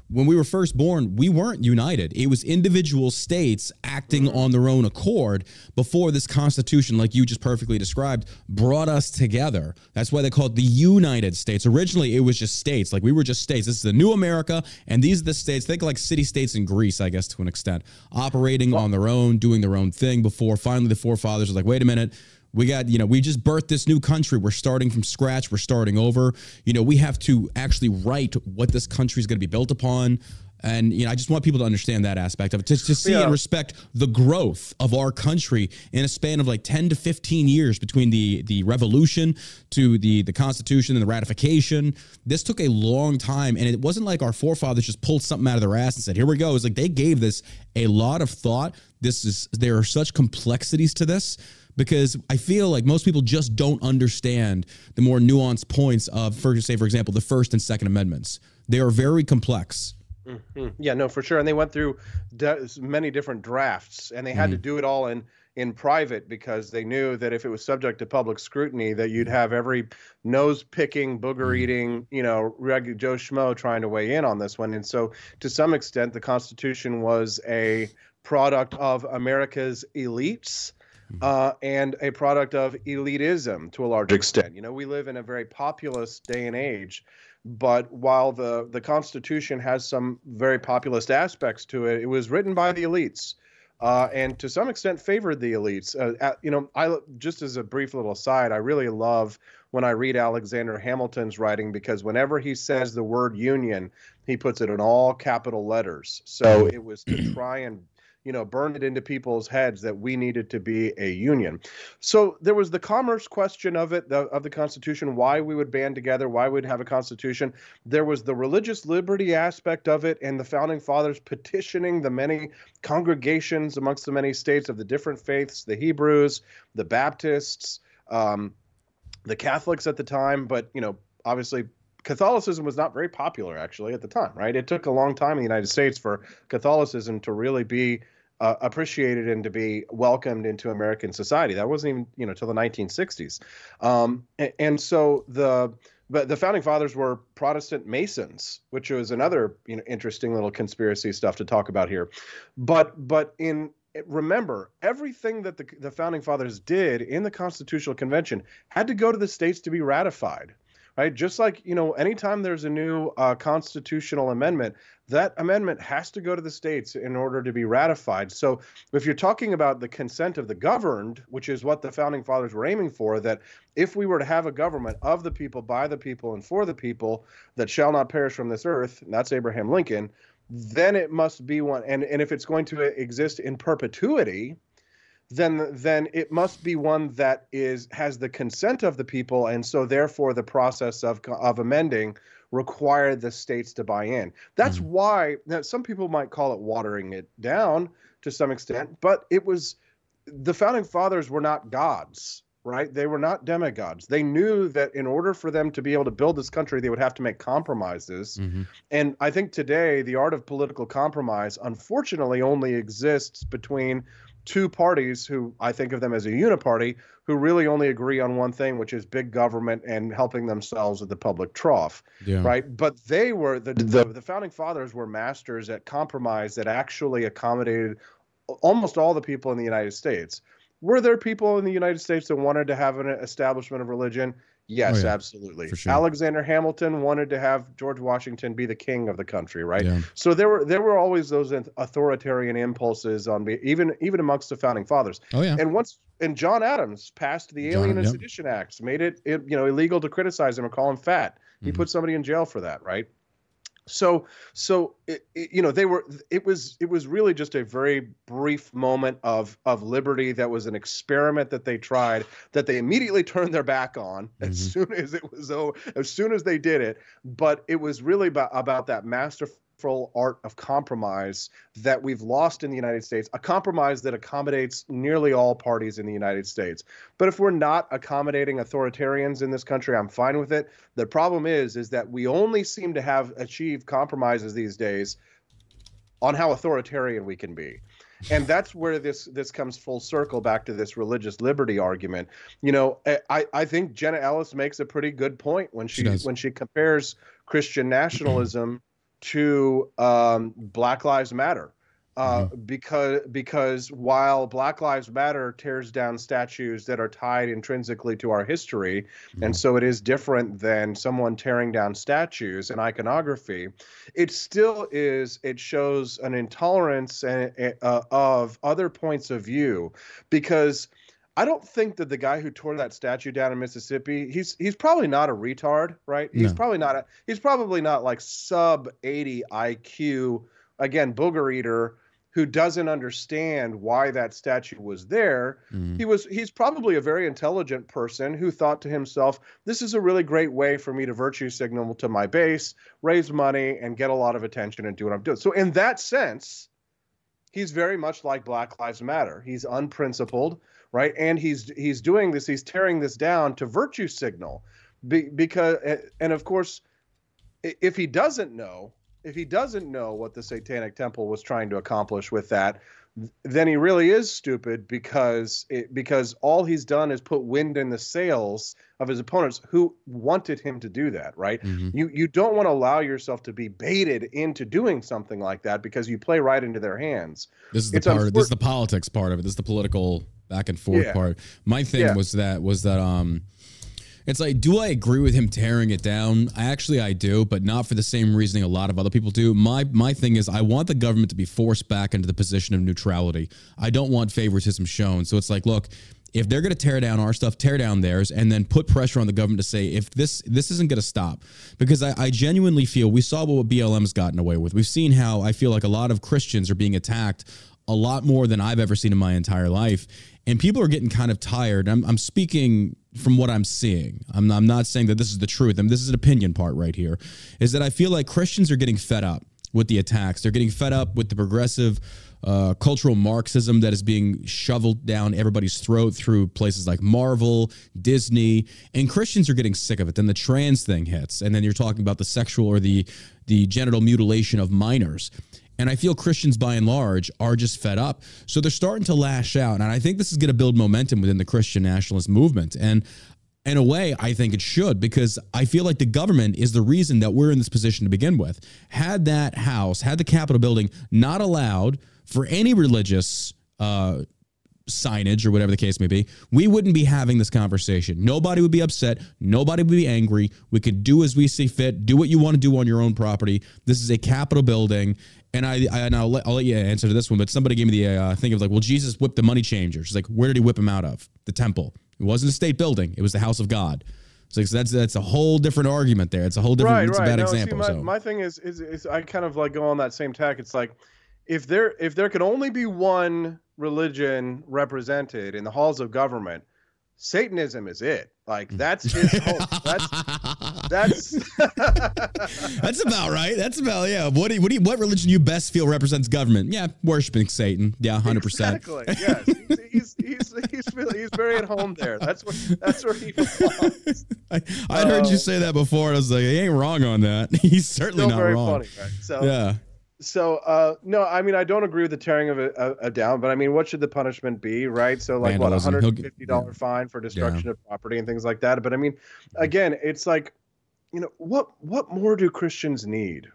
When we were first born, we weren't united. It was individual states acting on their own accord before this Constitution, like you just perfectly described, brought us together. That's why they called the United States. Originally, it was just states. Like we were just states. This is the new America, and these are the states. Think like city states in Greece, I guess, to an extent, operating on their own, doing their own thing before finally the forefathers were like, wait a minute. We got, you know, we just birthed this new country. We're starting from scratch. We're starting over. You know, we have to actually write what this country is going to be built upon. And, you know, I just want people to understand that aspect of it, to, to see Yeah. and respect the growth of our country in a span of like 10 to 15 years between the, the revolution to the, the constitution and the ratification. This took a long time. And it wasn't like our forefathers just pulled something out of their ass and said, here we go. It's like they gave this a lot of thought. This is, there are such complexities to this because I feel like most people just don't understand the more nuanced points of, for say, for example, the First and Second Amendments. They are very complex. Mm-hmm. Yeah, no, for sure. And they went through many different drafts, and they had to mm-hmm. do it all in in private because they knew that if it was subject to public scrutiny, that you'd have every nose picking, booger mm-hmm. eating, you know, reg- Joe Schmo trying to weigh in on this one. And so, to some extent, the Constitution was a product of America's elites. Uh, and a product of elitism to a large extent. You know, we live in a very populist day and age, but while the the Constitution has some very populist aspects to it, it was written by the elites, uh, and to some extent favored the elites. Uh, at- you know, I just as a brief little aside, I really love when I read Alexander Hamilton's writing because whenever he says the word union, he puts it in all capital letters. So it was to try and you know, burn it into people's heads that we needed to be a union. So there was the commerce question of it, the, of the Constitution, why we would band together, why we'd have a Constitution. There was the religious liberty aspect of it, and the founding fathers petitioning the many congregations amongst the many states of the different faiths, the Hebrews, the Baptists, um, the Catholics at the time, but you know, obviously Catholicism was not very popular actually at the time, right? It took a long time in the United States for Catholicism to really be uh, appreciated and to be welcomed into American society. That wasn't even, you know, till the 1960s. Um, and, and so the but the founding fathers were Protestant Masons, which was another you know interesting little conspiracy stuff to talk about here. But but in remember everything that the the founding fathers did in the Constitutional Convention had to go to the states to be ratified right? Just like you know, anytime there's a new uh, constitutional amendment, that amendment has to go to the states in order to be ratified. So, if you're talking about the consent of the governed, which is what the founding fathers were aiming for, that if we were to have a government of the people, by the people, and for the people, that shall not perish from this earth, and that's Abraham Lincoln. Then it must be one, and and if it's going to exist in perpetuity, then then it must be one that is has the consent of the people and so therefore the process of of amending required the states to buy in. That's mm-hmm. why now some people might call it watering it down to some extent but it was the founding fathers were not gods right? They were not demigods they knew that in order for them to be able to build this country they would have to make compromises. Mm-hmm. And I think today the art of political compromise, unfortunately, only exists between two parties who I think of them as a uniparty, who really only agree on one thing, which is big government and helping themselves at the public trough. Yeah. Right. But they were the, the the founding fathers were masters at compromise that actually accommodated almost all the people in the United States. Were there people in the United States that wanted to have an establishment of religion? Yes, Oh, yeah. absolutely. For sure. Alexander Hamilton wanted to have George Washington be the king of the country, right? Yeah. So there were there were always those authoritarian impulses on even even amongst the founding fathers. Oh yeah. And once and John Adams passed the Alien and yep. Sedition Acts, made it, it you know illegal to criticize him or call him fat. He Mhm. put somebody in jail for that, right? So so it, it- you know they were it was it was really just a very brief moment of of liberty that was an experiment that they tried that they immediately turned their back on as Mhm. soon as it was over as soon as they did it but it was really about, about that masterful art of compromise that we've lost in the United States, a compromise that accommodates nearly all parties in the United States. But if we're not accommodating authoritarians in this country, I'm fine with it. The problem is is that we only seem to have achieved compromises these days on how authoritarian we can be. And that's where this this comes full circle back to this religious liberty argument. You know, eh, I, I think Jenna Ellis makes a pretty good point when She she, when she compares Christian nationalism to um, Black Lives Matter. Uh, because because while Black Lives Matter tears down statues that are tied intrinsically to our history, and so it is different than someone tearing down statues and iconography, it still is. It shows an intolerance and, uh, of other points of view, because I don't think that the guy who tore that statue down in Mississippi, he's he's probably not a retard, right? He's No. probably not a he's probably not like sub 80 IQ again booger eater who doesn't understand why that statue was there. Mhm. He was he's probably a very intelligent person who thought to himself, this is a really great way for me to virtue signal to my base, raise money and get a lot of attention and do what I'm doing. So in that sense, he's very much like Black Lives Matter. He's unprincipled, right? And he's he's doing this. He's tearing this down to virtue signal, Be, because and of course, if he doesn't know, if he doesn't know what the Satanic Temple was trying to accomplish with that, th- then he really is stupid because it, because all he's done is put wind in the sails of his opponents who wanted him to do that, right? Mhm. You you don't want to allow yourself to be baited into doing something like that because you play right into their hands. This is the It's part. This is the politics part of it. This is the political back and forth Yeah. part. My thing Yeah. was that was that um, it's like, do I agree with him tearing it down? I actually I do, but not for the same reasoning a lot of other people do. My my thing is, I want the government to be forced back into the position of neutrality. I don't want favoritism shown. So it's like, look. If they're going to tear down our stuff, tear down theirs, and then put pressure on the government to say if this this isn't going to stop, because I, I genuinely feel we saw what BLM's gotten away with. We've seen how I feel like a lot of Christians are being attacked a lot more than I've ever seen in my entire life. And people are getting kind of tired. I'm, I'm speaking from what I'm seeing. I'm, I'm not saying that this is the truth. I mean, this is an opinion part right here. Is that I feel like Christians are getting fed up with the attacks. They're getting fed up with the progressive uh, cultural Marxism that is being shoveled down everybody's throat through places like Marvel, Disney, and Christians are getting sick of it. Then the trans thing hits, and then you're talking about the sexual or the the genital mutilation of minors. And I feel Christians by and large are just fed up. So they're starting to lash out. And I think this is going to build momentum within the Christian nationalist movement. And in a way, I think it should because I feel like the government is the reason that we're in this position to begin with. Had that house, had the Capitol building not allowed for any religious uh, signage or whatever the case may be, we wouldn't be having this conversation. Nobody would be upset. Nobody would be angry. We could do as we see fit, do what you want to do on your own property. This is a Capitol building. And I, I and I'll let, I'll let you answer to this one, but somebody gave me the uh, thing of like, well, Jesus whipped the money changers. Like, where did he whip him out of? The temple. It wasn't a state building. It was the house of God. It's like so that's that's a whole different argument there. It's a whole different. right, it's right. a bad no, example. See, my, so my thing is, is is I kind of like go on that same tack. It's like if there if there could only be one religion represented in the halls of government, Satanism is it. Like mm. that's his hope. That's that's That's about right. That's about yeah. What do you, what do you, what religion you best feel represents government? Yeah, worshiping Satan. Yeah, hundred percent. exactly yes. He's, he's he's he's really, he's very at home there. That's where that's where he belongs. I, I'd heard you Oh. say that before, and I was like, he ain't wrong on that. He's certainly not wrong. funny, right? So Yeah. So, uh, no, I mean, I don't agree with the tearing of a, uh, uh, down, but I mean, what should the punishment be, right? So, like, what, a Vandalism. He'll hundred fifty dollar yeah. fine for destruction of property and things like that. But I mean, again, it's like, you know, what what more do Christians need,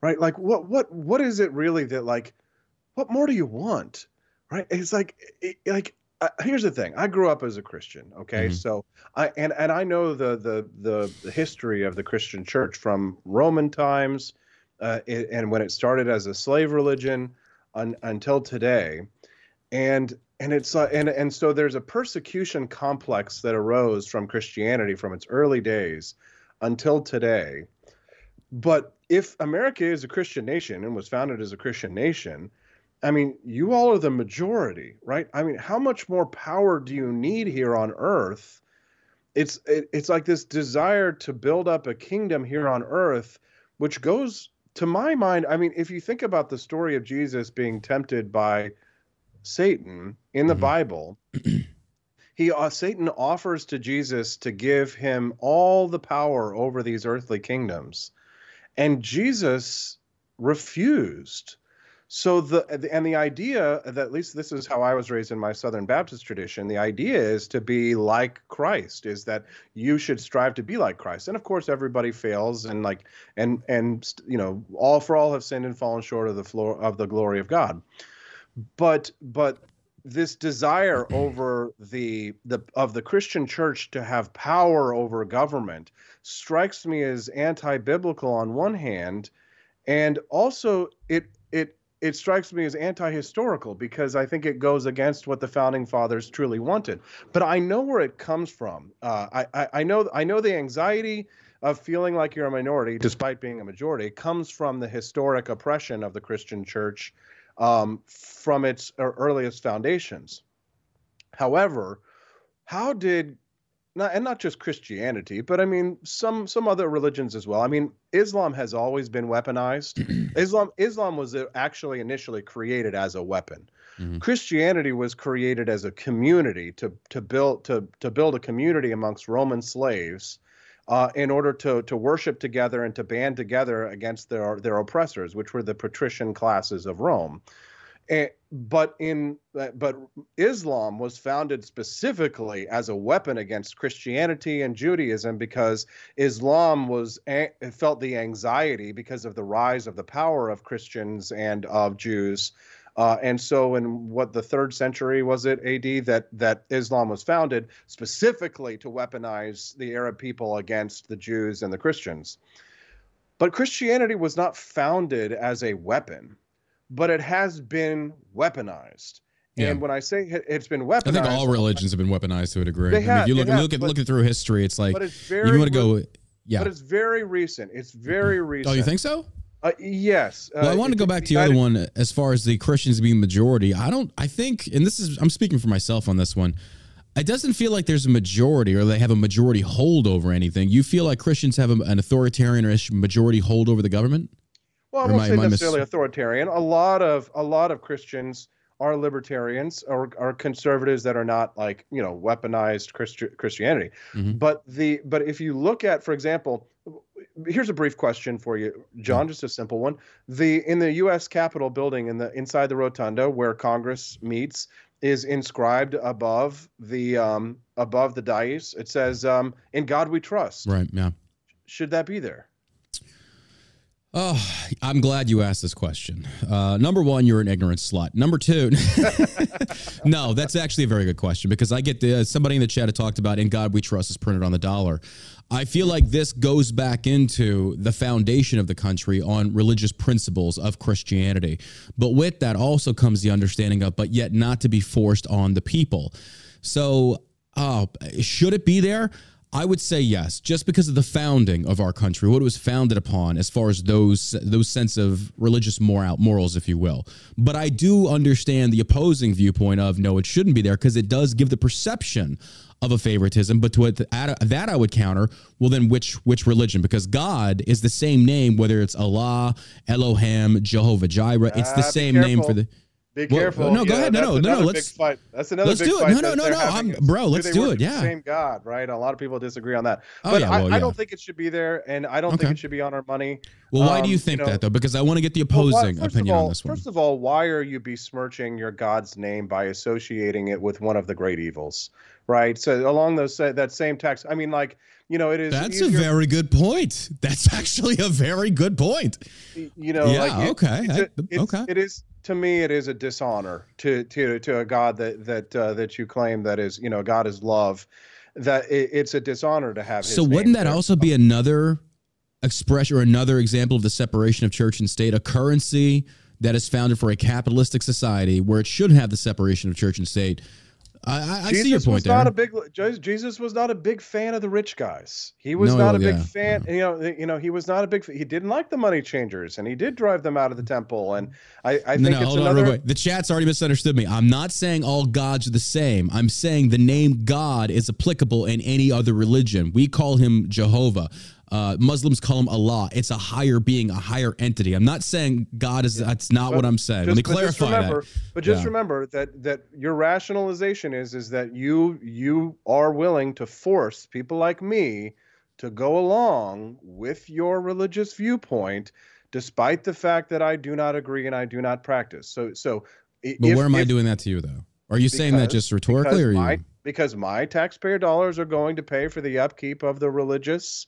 right? Like, what what what is it really that like, what more do you want, right? It's like, it, like uh, here's the thing. I grew up as a Christian. Okay, Mhm. so I and and I know the the, the history of the Christian Church from Roman times, uh, it, and when it started as a slave religion, un, until today, and and it's uh, and and so there's a persecution complex that arose from Christianity from its early days until today. But if America is a Christian nation and was founded as a Christian nation, I mean, you all are the majority, right? I mean, how much more power do you need here on earth? It's it, it's like this desire to build up a kingdom here on earth, which goes to my mind. I mean, if you think about the story of Jesus being tempted by Satan in the Mhm. Bible, he uh, Satan offers to Jesus to give him all the power over these earthly kingdoms, and Jesus refused. So the and the idea that at least this is how I was raised in my Southern Baptist tradition. The idea is to be like Christ. Is that you should strive to be like Christ, and of course everybody fails, and like and and you know all for all have sinned and fallen short of the floor of the glory of God. But but this desire over the the of the Christian church to have power over government strikes me as anti-biblical on one hand, and also it it it strikes me as anti-historical because I think it goes against what the founding fathers truly wanted. But I know where it comes from. Uh, I, I I know I know the anxiety of feeling like you're a minority despite being a majority comes from the historic oppression of the Christian church um, from its earliest foundations. However, how did not and not just Christianity, but I mean some some other religions as well. I mean, Islam has always been weaponized. Islam Islam was uh, actually initially created as a weapon. Mhm. Christianity was created as a community to to build to to build a community amongst Roman slaves. Uh, in order to to worship together and to band together against their their oppressors, which were the patrician classes of Rome, and, but in uh, but Islam was founded specifically as a weapon against Christianity and Judaism because Islam was felt the anxiety because of the rise of the power of Christians and of Jews. Uh, and so, in what the third century was it AD that that Islam was founded specifically to weaponize the Arab people against the Jews and the Christians. But Christianity was not founded as a weapon, but it has been weaponized. Yeah. And when I say it- it's been weaponized, I think all religions have been weaponized to a degree. They I mean, have, you look, have, look at but- looking through history, it's like but it's very you want to go. Yeah. But it's very recent. It's very recent. Oh, you think so? Uh, yes. Well, I Uh, want to go back to the other one as far as the Christians being majority. I don't. I think, and this is I'm speaking for myself on this one. It doesn't feel like there's a majority or they have a majority hold over anything. You feel like Christians have a, an authoritarian or majority hold over the government? Well, I won't say I mis- necessarily authoritarian. A lot of a lot of Christians are libertarians or are conservatives that are not like you know weaponized Christi- Christianity. Mhm. But the but if you look at, for example, here's a brief question for you, John, just a simple one. The in the U.S. Capitol building in the inside the rotunda where Congress meets is inscribed above the um, above the dais. It says, um, "In God We Trust." Right. Yeah. Should that be there? Oh, I'm glad you asked this question. Uh, number one, you're an ignorant slut. Number two, no, that's actually a very good question because I get the, somebody in the chat had talked about "In God We Trust" is printed on the dollar. I feel like this goes back into the foundation of the country on religious principles of Christianity. But with that also comes the understanding of, but yet not to be forced on the people. So, uh, should it be there? I would say yes, just because of the founding of our country, what it was founded upon, as far as those those sense of religious moral morals, if you will. But I do understand the opposing viewpoint of no, it shouldn't be there because it does give the perception of a favoritism. But to that I would counter, well, then which which religion? Because God is the same name, whether it's Allah, Elohim, Jehovah Jireh. It's the ah, be same name for the. Be Well, careful. no, go ahead. No, that's no, no, no, let's- big fight. That's another let's big do it. No, no, no, no, I'm- bro, let's do it, yeah. Same God, right? A lot of people disagree on that. Oh, but yeah, I, well, I yeah. don't think it should be there, and I don't Okay. think it should be on our money. Well, why Um, do you you think know- that though? Because I want to get the Well, opposing first opinion all, on this one. First of all, why are you besmirching your God's name by associating it with one of the great evils? Right. So along those that same text, I mean, like you know, it is. That's a very good point. That's actually a very good point. you know, Yeah, like it- okay, it's a- it's- okay. It is to me, it is a dishonor to to to a God that that uh, that you claim that is, you know, God is love. That it, it's a dishonor to have. His So wouldn't that also be another expression or another example of the separation of church and state? A currency that is founded for a capitalistic society where it should have the separation of church and state. I, I, Jesus see your point was there. not a big Jesus was not a big fan of the rich guys. He was No, not a big yeah, fan. Mm-hmm. You know, you know, he was not a big. He didn't like the money changers, and he did drive them out of the temple. And I, I no, think no, it's another. The chat's already misunderstood me. I'm not saying all gods are the same. I'm saying the name God is applicable in any other religion. We call him Jehovah. Uh, Muslims call him Allah. It's a higher being, a higher entity. I'm not saying God is. That's not what I'm saying. Let me Just- but clarify remember, that. But just Yeah. remember that that your rationalization is is that you you are willing to force people like me to go along with your religious viewpoint, despite the fact that I do not agree and I do not practice. So so. But if- where am I doing that to you, though? Are you saying that just rhetorically, because or you? my, because my taxpayer dollars are going to pay for the upkeep of the religious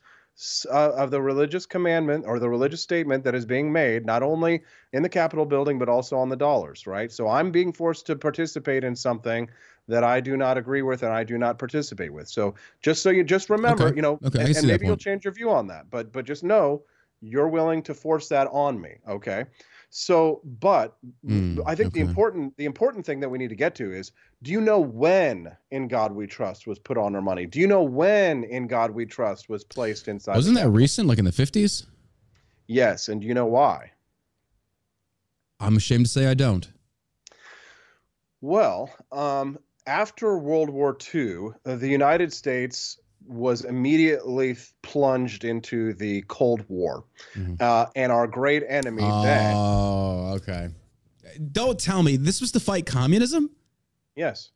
uh, of the religious commandment or the religious statement that is being made not only in the capitol building but also on the dollars right? So i'm being forced to participate in something that i do not agree with and i do not participate with. So just so you just remember Okay. you know Okay, and, and maybe you'll change your view on that but but just know you're willing to force that on me okay so but Mm, i think the important the important thing that we need to get to is do you know when in god we trust was put on our money do you know when in god we trust was placed inside Wasn't that recent, like in the 50s? yes and do you know why I'm ashamed to say I don't. Well, um, after World War II, the United States was immediately plunged into the Cold War. Mhm. Uh, and our great enemy then, Oh, okay. Don't tell me this was to fight communism. yes.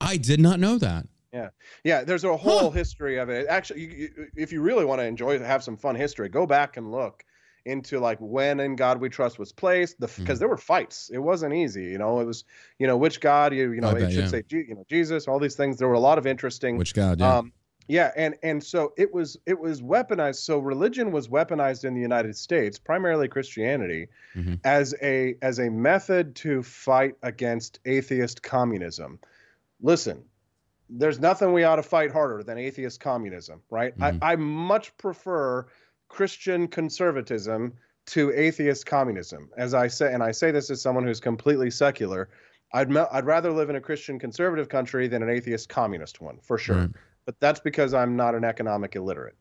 I did not know that. Yeah, yeah. there's a whole Huh. history of it. Actually, you, you, if you really want to enjoy, have some fun history, go back and look into like when in God we trust was placed. The Mm-hmm. because there were fights. It wasn't easy. You know, it was you know which God you you know it should yeah. say you know Jesus. All these things. There were a lot of interesting Which God? Yeah. Um, yeah, and and so it was it was weaponized. So religion was weaponized in the United States, primarily Christianity, Mhm. as a as a method to fight against atheist communism. Listen, there's nothing we ought to fight harder than atheist communism, right? Mhm. I, I much prefer Christian conservatism to atheist communism. As I say, and I say this as someone who's completely secular. I'd I'd rather live in a Christian conservative country than an atheist communist one, for sure Right. But that's because I'm not an economic illiterate.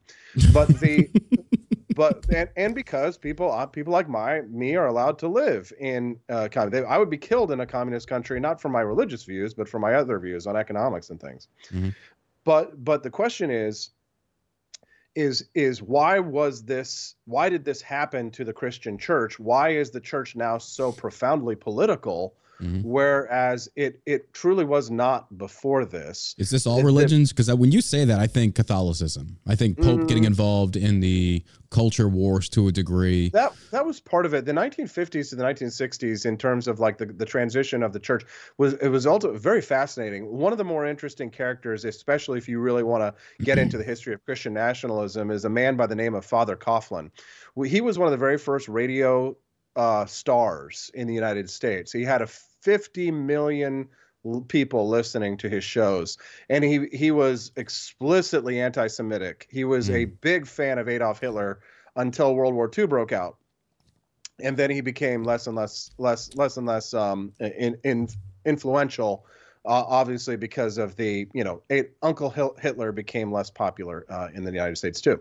But the but and, and because people uh, people like my me are allowed to live in uh, I would be killed in a communist country not for my religious views but for my other views on economics and things. Mhm. But but the question is is is why was this why did this happen to the Christian church? Why is the church now so profoundly political? Mhm. Whereas it it truly was not before this. Is this all it- religions? Because when you say that, I think Catholicism. I think Pope getting Mm. involved in the culture wars to a degree. that that was part of it. The 1950s to the 1960s, in terms of like the, the transition of the church, was it was also very fascinating. One of the more interesting characters, especially if you really want to get into the history of Christian nationalism, is a man by the name of Father Coughlin. He was one of the very first radio uh, stars in the United States. He had a 50 million people listening to his shows. And he he was explicitly anti-semitic. He was a big fan of adolf hitler until world war ii broke out. And then he became less and less less less and less um in, in influential uh, obviously because of the you know uncle hitler became less popular uh, in the united states too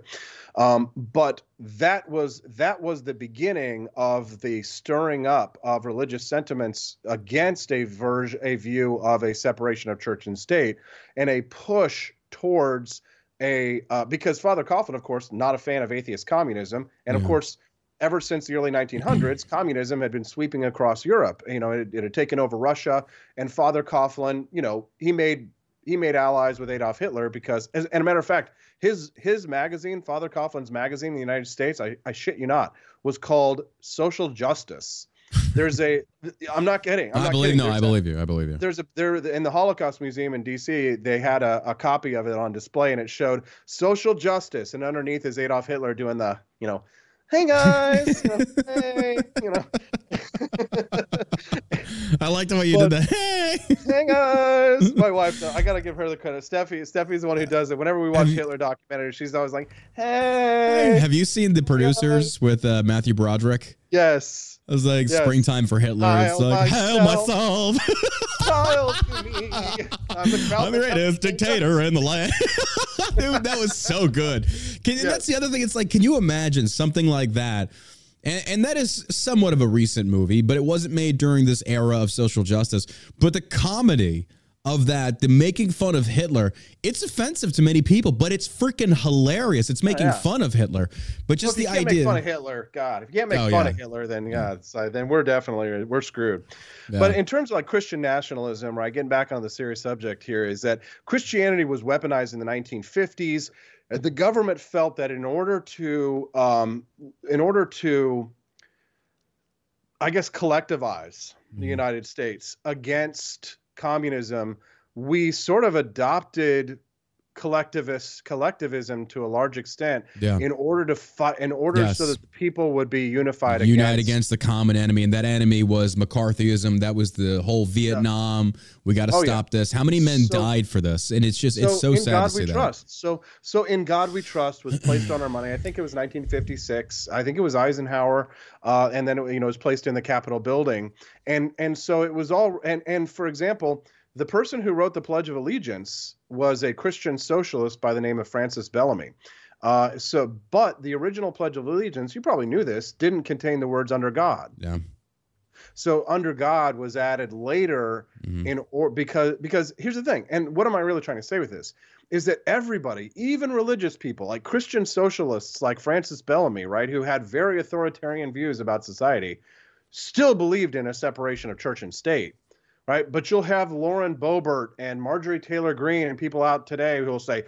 um, but that was that was the beginning of the stirring up of religious sentiments against a version a view of a separation of church and state and a push towards a uh, because Father Coughlin, of course, not a fan of atheist communism, and of Yeah. course, ever since the early 1900s, communism had been sweeping across Europe. You know, it, it had taken over Russia, and Father Coughlin, you know, he made he made allies with Adolf Hitler because, as, and a matter of fact, his his magazine, Father Coughlin's magazine in the United States, I, I shit you not, was called Social Justice. There's a. I'm not kidding. I'm I not believe. kidding. No, There's I a- believe you. I believe you. there's a there in the Holocaust Museum in D.C. They had a, a copy of it on display, and it showed social justice, and underneath is Adolf Hitler doing the you know, hey guys, you know, hey, you know, I like the way you But- did that. Hey. hey guys. My wife, though, I gotta give her the credit. Steffi, Steffi's the one who does it. Whenever we watch Have Hitler documentaries, she's always like, hey, Have you seen the producers with uh, Matthew Broderick? yes, It was like Yes. springtime for Hitler. It's I'll like, myself." myself. smile to me. I'm the, I'm the greatest dictator in the land. Dude, that was so good. Can, Yeah. That's the other thing. It's like, can you imagine something like that? And, and that is somewhat of a recent movie, but it wasn't made during this era of social justice. But the comedy of that, the making fun of Hitler, it's offensive to many people, but it's freaking hilarious. It's making yeah. fun of Hitler. But Well, just if you the can't idea. make fun of Hitler, God, if you can't make Oh, fun yeah. of Hitler, then yeah, then we're definitely we're screwed. But in terms of like Christian nationalism, right? Getting back on the serious subject here is that Christianity was weaponized in the 1950s. Uh, The government felt that in order to, um, in order to, I guess, collectivize Mm-hmm. the United States against communism, we sort of adopted collectivist collectivism to a large extent Yeah. in order to fight in order so that the people would be unified unite against, against the common enemy, and that enemy was McCarthyism. That was the whole Vietnam. We got to Oh, yeah. stop this. How many men So- died for this? And it's just it's so in sad God to see we that. trust. So so in God we trust was placed on our money. I think it was 1956. I think it was Eisenhower, uh, and then it, you know it was placed in the Capitol building, and and so it was all and and for example, the person who wrote the Pledge of Allegiance was a Christian socialist by the name of Francis Bellamy. Uh, so, but the original Pledge of Allegiance, you probably knew this, didn't contain the words "under God." Yeah. So under God was added later Mhm. in or because because here's the thing, and what am I really trying to say with this? Is that everybody, even religious people like Christian socialists like Francis Bellamy, right, who had very authoritarian views about society, still believed in a separation of church and state. Right. But you'll have Lauren Boebert and Marjorie Taylor Greene and people out today who will say,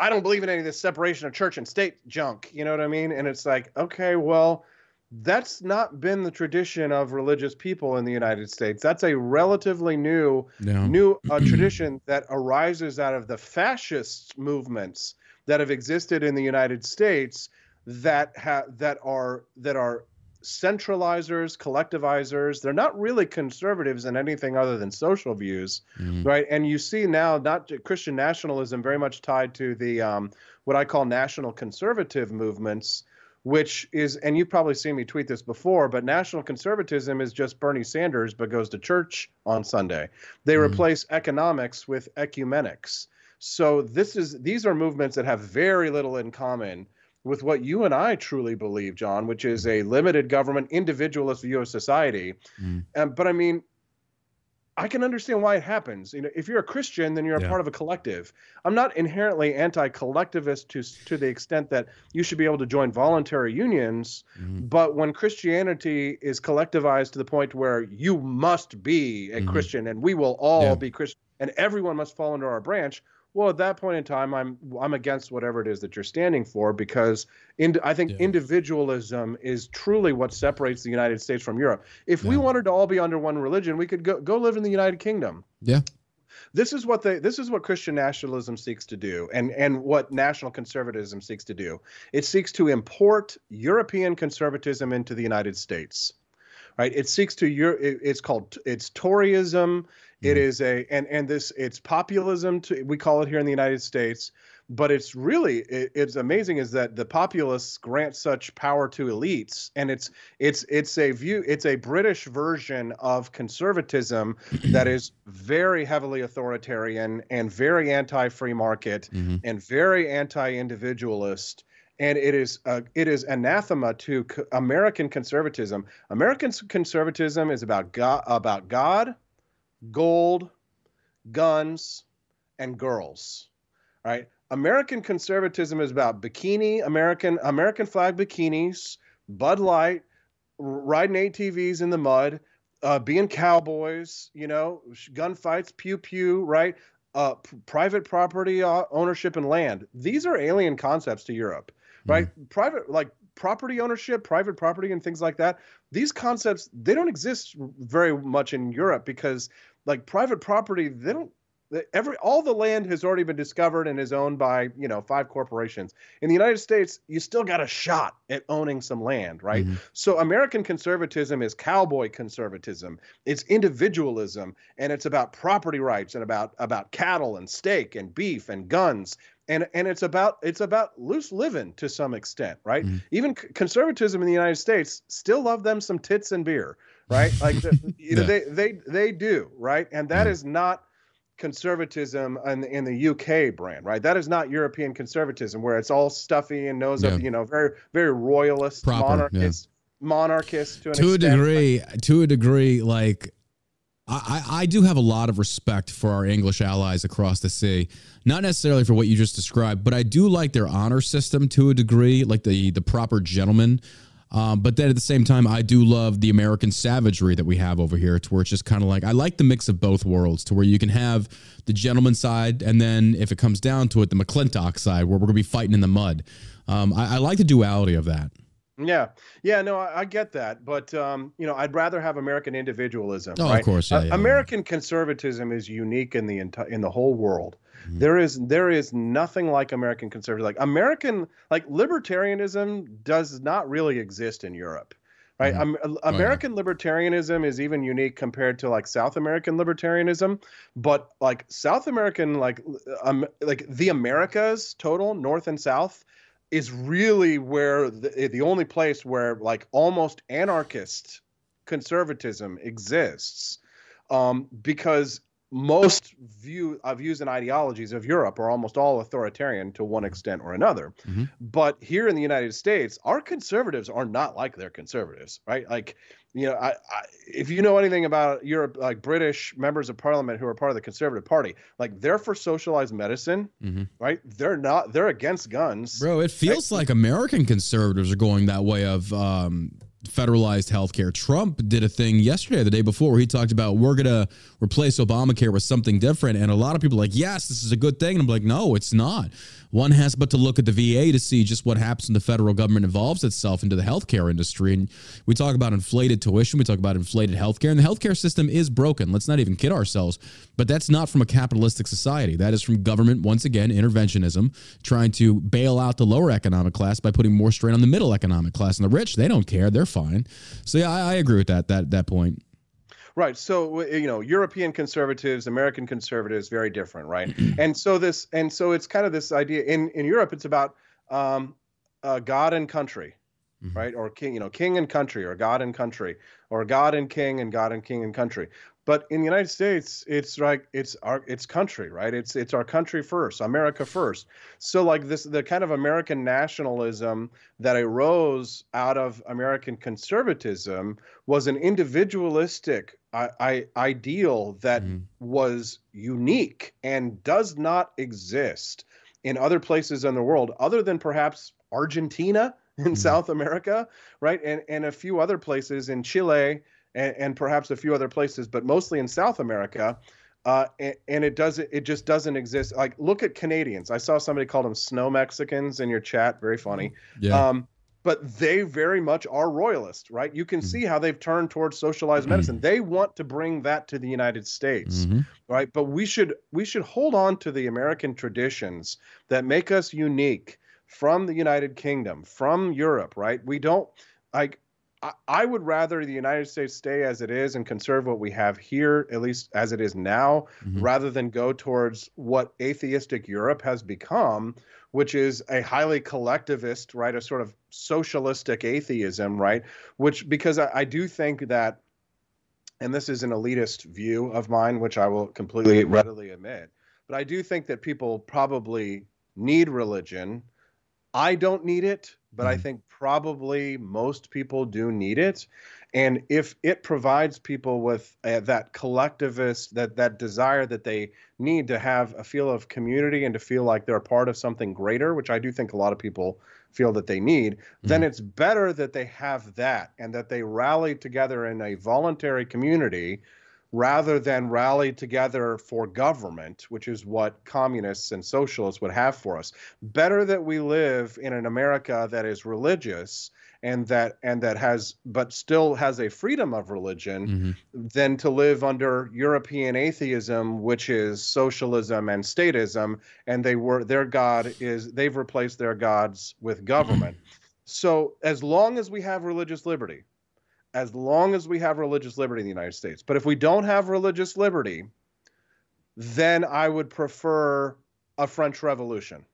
I don't believe in any of this separation of church and state junk. You know what I mean? And it's like, okay, well, that's not been the tradition of religious people in the United States. That's a relatively new Yeah. new uh, tradition that arises out of the fascist movements that have existed in the United States that have that are that are centralizers, collectivizers. They're not really conservatives in anything other than social views, Mhm. right? And you see now not Christian nationalism very much tied to the um, what I call national conservative movements, which is, and you've probably seen me tweet this before, but national conservatism is just Bernie Sanders, but goes to church on Sunday. They Mhm. replace economics with ecumenics. So this is these are movements that have very little in common with what you and I truly believe, John, which is a limited government, individualist view of society. Mhm. Um, but I mean, I can understand why it happens. You know, if you're a Christian, then you're a Yeah. part of a collective. I'm not inherently anti-collectivist to to the extent that you should be able to join voluntary unions. Mhm. But when Christianity is collectivized to the point where you must be a Mhm. Christian and we will all Yeah. be Christian and everyone must fall under our branch, well, at that point in time, I'm I'm against whatever it is that you're standing for because in, I think Yeah. individualism is truly what separates the United States from Europe. If we wanted to all be under one religion, we could go go live in the United Kingdom Yeah. this is what they this is what christian nationalism seeks to do and and what national conservatism seeks to do it seeks to import european conservatism into the united states right? It seeks to your it, it's called it's toryism. It Mhm. is a and and this it's populism to, we call it here in the united states. But it's really it, it's amazing is that the populists grant such power to elites. And it's it's it's a view it's a british version of conservatism that is very heavily authoritarian and very anti-free market Mhm. and very anti-individualist and it is uh, it is anathema to co- American conservatism. American conservatism is about God, about God, gold, guns, and girls. Right? American conservatism is about bikini, American American flag bikinis, Bud Light, riding ATVs in the mud, uh, being cowboys, you know, gunfights, pew pew, right? Uh, p- private property uh, ownership and land. These are alien concepts to Europe, right? Private, like property ownership, private property, and things like that. These concepts they don't exist very much in Europe because like private property they don't every all the land has already been discovered and is owned by you know five corporations in the united states you still got a shot at owning some land right Mhm. so american conservatism is cowboy conservatism it's individualism and it's about property rights and about about cattle and steak and beef and guns and and it's about it's about loose living to some extent right Mhm. even c- conservatism in the united states still love them some tits and beer right like the, you know they they they do right and that Yeah. is not conservatism in, in the UK brand, right? That is not European conservatism where it's all stuffy and knows Yeah. of, you know, very very royalist, Proper, yeah. monarchist, monarchist to an to a extent. degree to a degree like I, I do have a lot of respect for our English allies across the sea. Not necessarily for what you just described, but I do like their honor system to a degree, like the the proper gentleman. Um, but then at the same time, I do love the American savagery that we have over here, to where it's just kind of like I like the mix of both worlds, to where you can have the gentleman side, and then if it comes down to it, the McClintock side, where we're gonna be fighting in the mud. Um, I, I like the duality of that. Yeah, yeah, no, I, I get that, but um, you know, I'd rather have American individualism. Oh, of course, yeah, yeah, yeah. American conservatism is unique in the entire in the whole world. Mhm. There is there is nothing like American conservatism. Like American like libertarianism does not really exist in Europe. Right, um, Oh, yeah. American libertarianism is even unique compared to like South American libertarianism, but like South American, like um, like the Americas total, North and South, is really where the, the only place where like almost anarchist conservatism exists um, because most view uh, views and ideologies of Europe are almost all authoritarian to one extent or another. Mhm. But here in the United States, our conservatives are not like their conservatives, right? Like, you know, I, I, if you know anything about Europe, like British members of parliament who are part of the Conservative Party, like they're for socialized medicine, Mhm. right? They're not. They're against guns. Bro, it feels like American conservatives are going that way of um, federalized healthcare. Trump did a thing yesterday, the day before, where he talked about we're gonna replace Obamacare with something different, and a lot of people like, "Yes, this is a good thing," and I'm like, "No, it's not." One has but to look at the VA to see just what happens when the federal government involves itself into the healthcare industry. And we talk about inflated tuition, we talk about inflated healthcare, and the healthcare system is broken. Let's not even kid ourselves. But that's not from a capitalistic society. That is from government, once again, interventionism, trying to bail out the lower economic class by putting more strain on the middle economic class. And the rich, they don't care. They're fine. So yeah, I, I agree with that, that, that point. Right. So you know, European conservatives, American conservatives, very different, right? and so this, and so it's kind of this idea in in Europe. It's about um, uh, God and country, Mhm. right? Or king, you know, king and country, or God and country, or God and king, and God and king and country. But in the United States, it's like it's our it's country, right? It's it's our country first, America first. So like this, the kind of American nationalism that arose out of American conservatism was an individualistic I, I, ideal that Mhm. was unique and does not exist in other places in the world other than perhaps Argentina in Mhm. South America, right? And and a few other places in Chile and, and perhaps a few other places, but mostly in South America. Uh, and, and it doesn't it just doesn't exist. Like look at Canadians. I saw somebody called them snow Mexicans in your chat. Very funny. Yeah. Um, but they very much are royalist, right? You can Mhm. see how they've turned towards socialized medicine. They want to bring that to the United States, Mhm. right? But we should we should hold on to the American traditions that make us unique from the United Kingdom, from Europe, right? We don't like. I, I would rather the United States stay as it is and conserve what we have here, at least as it is now, Mhm. rather than go towards what atheistic Europe has become, which is a highly collectivist, right? A sort of socialistic atheism, right? Which, because I, I do think that, and this is an elitist view of mine, which I will completely readily admit, but I do think that people probably need religion. I don't need it, but I Mhm. think probably most people do need it. And if it provides people with uh, that collectivist, that that desire that they need to have a feel of community and to feel like they're a part of something greater, which I do think a lot of people feel that they need, then it's better that they have that and that they rally together in a voluntary community rather than rally together for government, which is what communists and socialists would have for us. Better that we live in an America that is religious and that and that has but still has a freedom of religion mm-hmm. than to live under European atheism, which is socialism and statism, and they were their god is they've replaced their gods with government. so as long as we have religious liberty, as long as we have religious liberty in the United States, but if we don't have religious liberty, then I would prefer a French Revolution.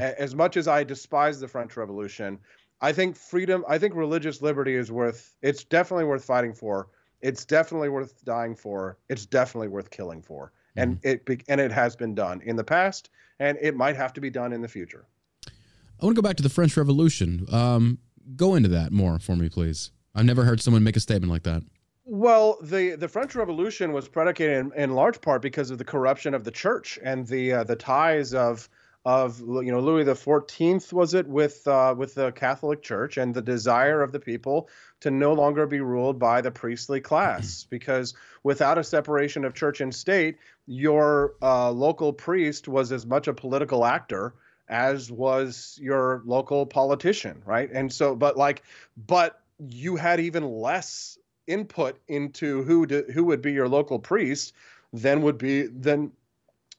A- As much as I despise the French Revolution, I think freedom, I think religious liberty is worth, it's definitely worth fighting for. It's definitely worth dying for. It's definitely worth killing for. And it and it has been done in the past, and it might have to be done in the future. I want to go back to the French Revolution. Um, go into that more for me, please. I've never heard someone make a statement like that. Well, the, the French Revolution was predicated in, in large part because of the corruption of the church and the uh, the ties of of you know Louis the Fourteenth was it with uh, with the Catholic Church and the desire of the people to no longer be ruled by the priestly class because without a separation of church and state, your uh, local priest was as much a political actor as was your local politician, right? And so, but like, but you had even less input into who to, who would be your local priest than would be than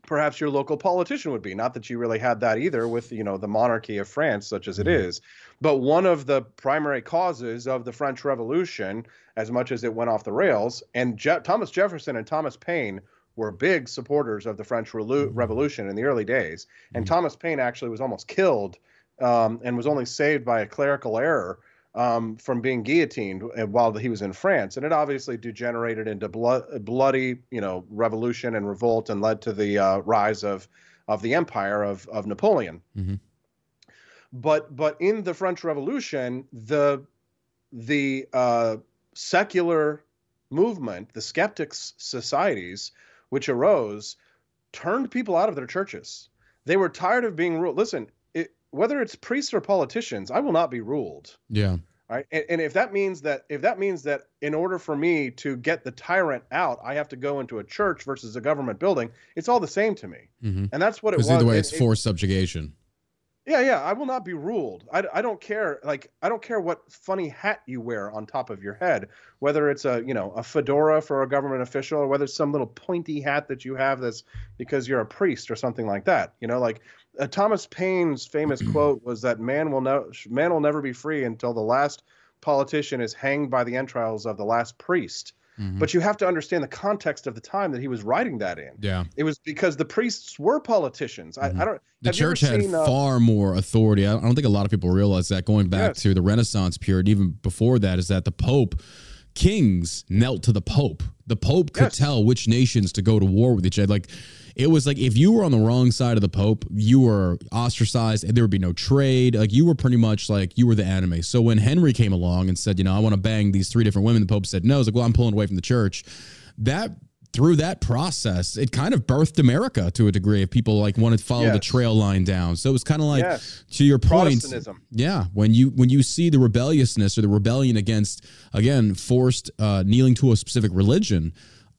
perhaps your local politician would be. Not that you really had that either with you know the monarchy of France, such as it mm-hmm. is. But one of the primary causes of the French Revolution, as much as it went off the rails, and Je- Thomas Jefferson and Thomas Paine were big supporters of the French Relu- mm-hmm. Revolution in the early days. And mm-hmm. Thomas Paine actually was almost killed um, and was only saved by a clerical error um, from being guillotined uh, while he was in France, and it obviously degenerated into blood, bloody, you know, revolution and revolt, and led to the uh, rise of of the empire of of Napoleon. But but in the French Revolution, the the uh, secular movement, the skeptics societies, which arose, turned people out of their churches. They were tired of being ruled. Listen, whether it's priests or politicians, I will not be ruled. Yeah. Right. And, and if that means that if that means that in order for me to get the tyrant out, I have to go into a church versus a government building, it's all the same to me. Mm-hmm. And that's what it was. Because either way, It- it's it- forced subjugation. yeah, yeah. I will not be ruled. I, I don't care. Like I don't care what funny hat you wear on top of your head, whether it's a you know a fedora for a government official or whether it's some little pointy hat that you have that's because you're a priest or something like that. You know, like uh, Thomas Paine's famous quote was that man will no man will never be free until the last politician is hanged by the entrails of the last priest. But you have to understand the context of the time that he was writing that in. Yeah. It was because the priests were politicians. I, I don't. The have you ever church had seen, uh, far more authority. I I don't think a lot of people realize that going back Yes. to the Renaissance period, even before that, is that the Pope, kings knelt to the Pope. The Pope could Yes. tell which nations to go to war with each other. Like, it was like if you were on the wrong side of the Pope, you were ostracized and there would be no trade. Like, you were pretty much like you were the enemy. So when Henry came along and said, you know, I want to bang these three different women, the Pope said no. I was like, well, I'm pulling away from the church. That through that process, it kind of birthed America to a degree if people like wanted to follow the trail line down. So it was kind of like Yes. to your point. Yeah, when you when you see the rebelliousness or the rebellion against again forced uh, kneeling to a specific religion,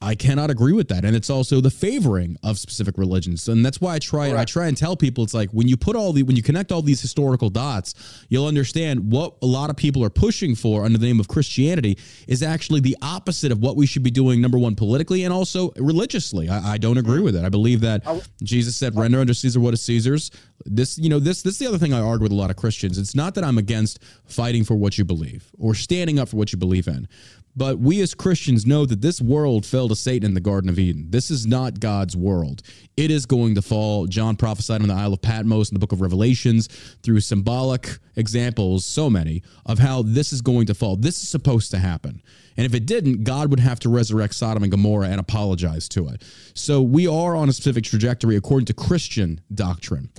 I cannot agree with that. And it's also the favoring of specific religions, and that's why I try I try and tell people it's like when you put all the when you connect all these historical dots, you'll understand what a lot of people are pushing for under the name of Christianity is actually the opposite of what we should be doing. Number one, politically and also religiously. I, I don't agree with it. I believe that Jesus said, "Render unto Caesar what is Caesar's." This, you know, this this is the other thing I argue with a lot of Christians. It's not that I'm against fighting for what you believe or standing up for what you believe in. But we as Christians know that this world fell to Satan in the Garden of Eden. This is not God's world. It is going to fall. John prophesied on the Isle of Patmos in the book of Revelations through symbolic examples, so many, of how this is going to fall. This is supposed to happen. And if it didn't, God would have to resurrect Sodom and Gomorrah and apologize to it. So we are on a specific trajectory according to Christian doctrine.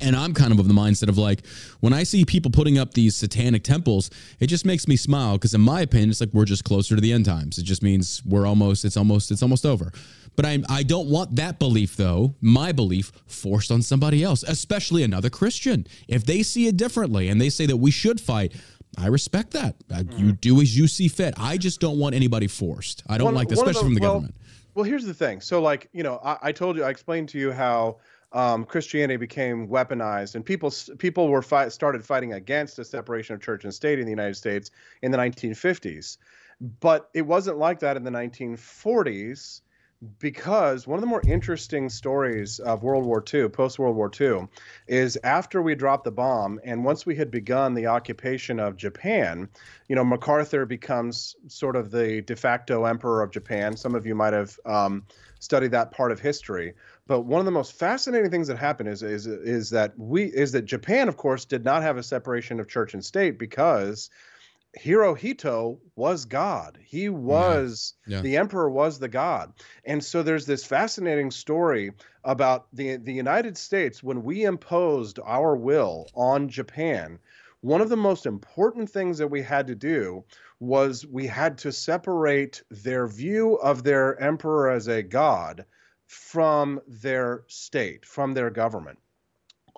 And I'm kind of of the mindset of like, when I see people putting up these satanic temples, it just makes me smile because, in my opinion, it's like we're just closer to the end times. It just means we're almost, it's almost, it's almost over. But I, I don't want that belief, though, my belief, forced on somebody else, especially another Christian. If they see it differently and they say that we should fight, I respect that. Uh, You do as you see fit. I just don't want anybody forced. I don't One- like that, especially from the well, government. Well, here's the thing. So, like, you know, I, I told you, I explained to you how um, Christianity became weaponized, and people people were started fighting against a separation of church and state in the United States in the 1950s. But it wasn't like that in the 1940s because one of the more interesting stories of World War II, post World War II, is after we dropped the bomb and once we had begun the occupation of Japan, you know, MacArthur becomes sort of the de facto emperor of Japan. Some of you might have um, studied that part of history. But one of the most fascinating things that happened is is is that we is that Japan, of course, did not have a separation of church and state because Hirohito was God. He was Yeah. the emperor was the god. And so there's this fascinating story about the the United States when we imposed our will on Japan. One of the most important things that we had to do was we had to separate their view of their emperor as a god from their state, from their government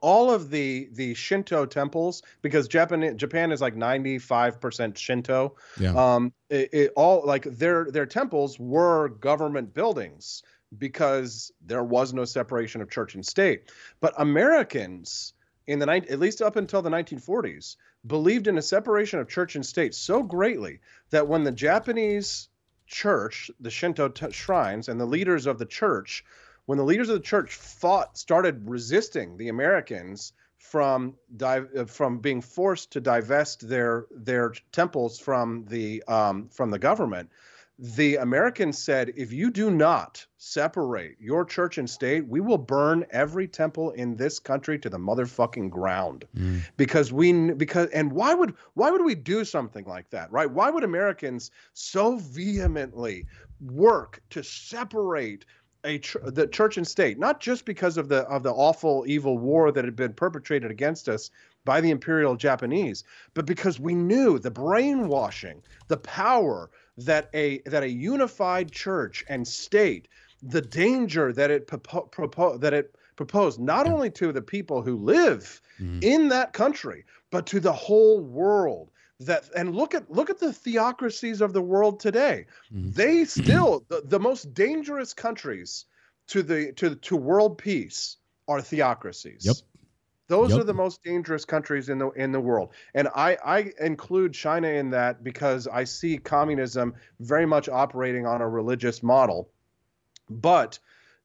all of the the Shinto temples because Japan Japan is like 95% Shinto. Yeah. Um it, it all like their their temples were government buildings because there was no separation of church and state. But Americans in the at least up until the 1940s believed in a separation of church and state so greatly that when the Japanese church, the Shinto t- shrines and the leaders of the church when the leaders of the church fought started resisting the Americans from di- uh, from being forced to divest their their temples from the um, from the government the Americans said if you do not separate your church and state we will burn every temple in this country to the motherfucking ground. Mm. because we because and why would why would we do something like that right? Why would Americans so vehemently work to separate a ch- the church and state, not just because of the of the awful evil war that had been perpetrated against us by the imperial Japanese, but because we knew the brainwashing, the power that a that a unified church and state, the danger that it propo- propo- that it proposed not only to the people who live Mhm. in that country, but to the whole world. That and look at look at the theocracies of the world today Mhm. they still the, the most dangerous countries to the to to world peace are theocracies. Yep. Those Yep. are the most dangerous countries in the in the world. And I I include China in that because I see communism very much operating on a religious model. But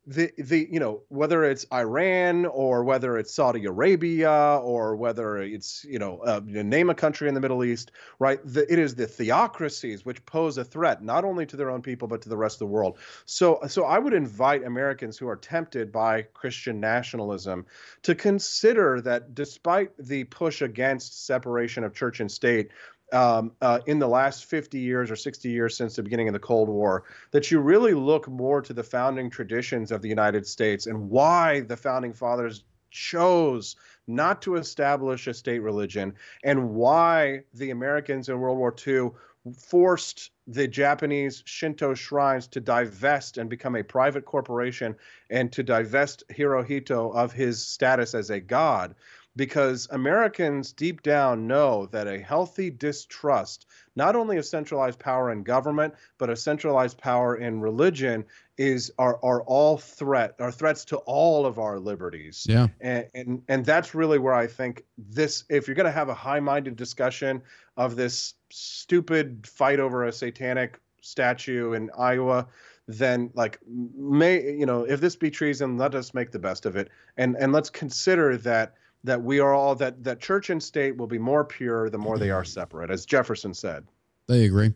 the the you know whether it's Iran or whether it's Saudi Arabia or whether it's you know uh, name a country in the Middle East, right? The, it is the theocracies which pose a threat not only to their own people but to the rest of the world. So so I would invite Americans who are tempted by Christian nationalism to consider that despite the push against separation of church and state. Um, uh, in the last 50 years or 60 years since the beginning of the Cold War, that you really look more to the founding traditions of the United States and why the founding fathers chose not to establish a state religion and why the Americans in World War II forced the Japanese Shinto shrines to divest and become a private corporation and to divest Hirohito of his status as a god because Americans deep down know that a healthy distrust, not only of centralized power in government, but of centralized power in religion, is are are all threat are threats to all of our liberties. Yeah. And and and that's really where I think this if you're going to have a high-minded discussion of this stupid fight over a satanic statue in Iowa, then like may you know if this be treason, let us make the best of it, and and let's consider that that we are all that that church and state will be more pure the more they are separate, as Jefferson said. I agree.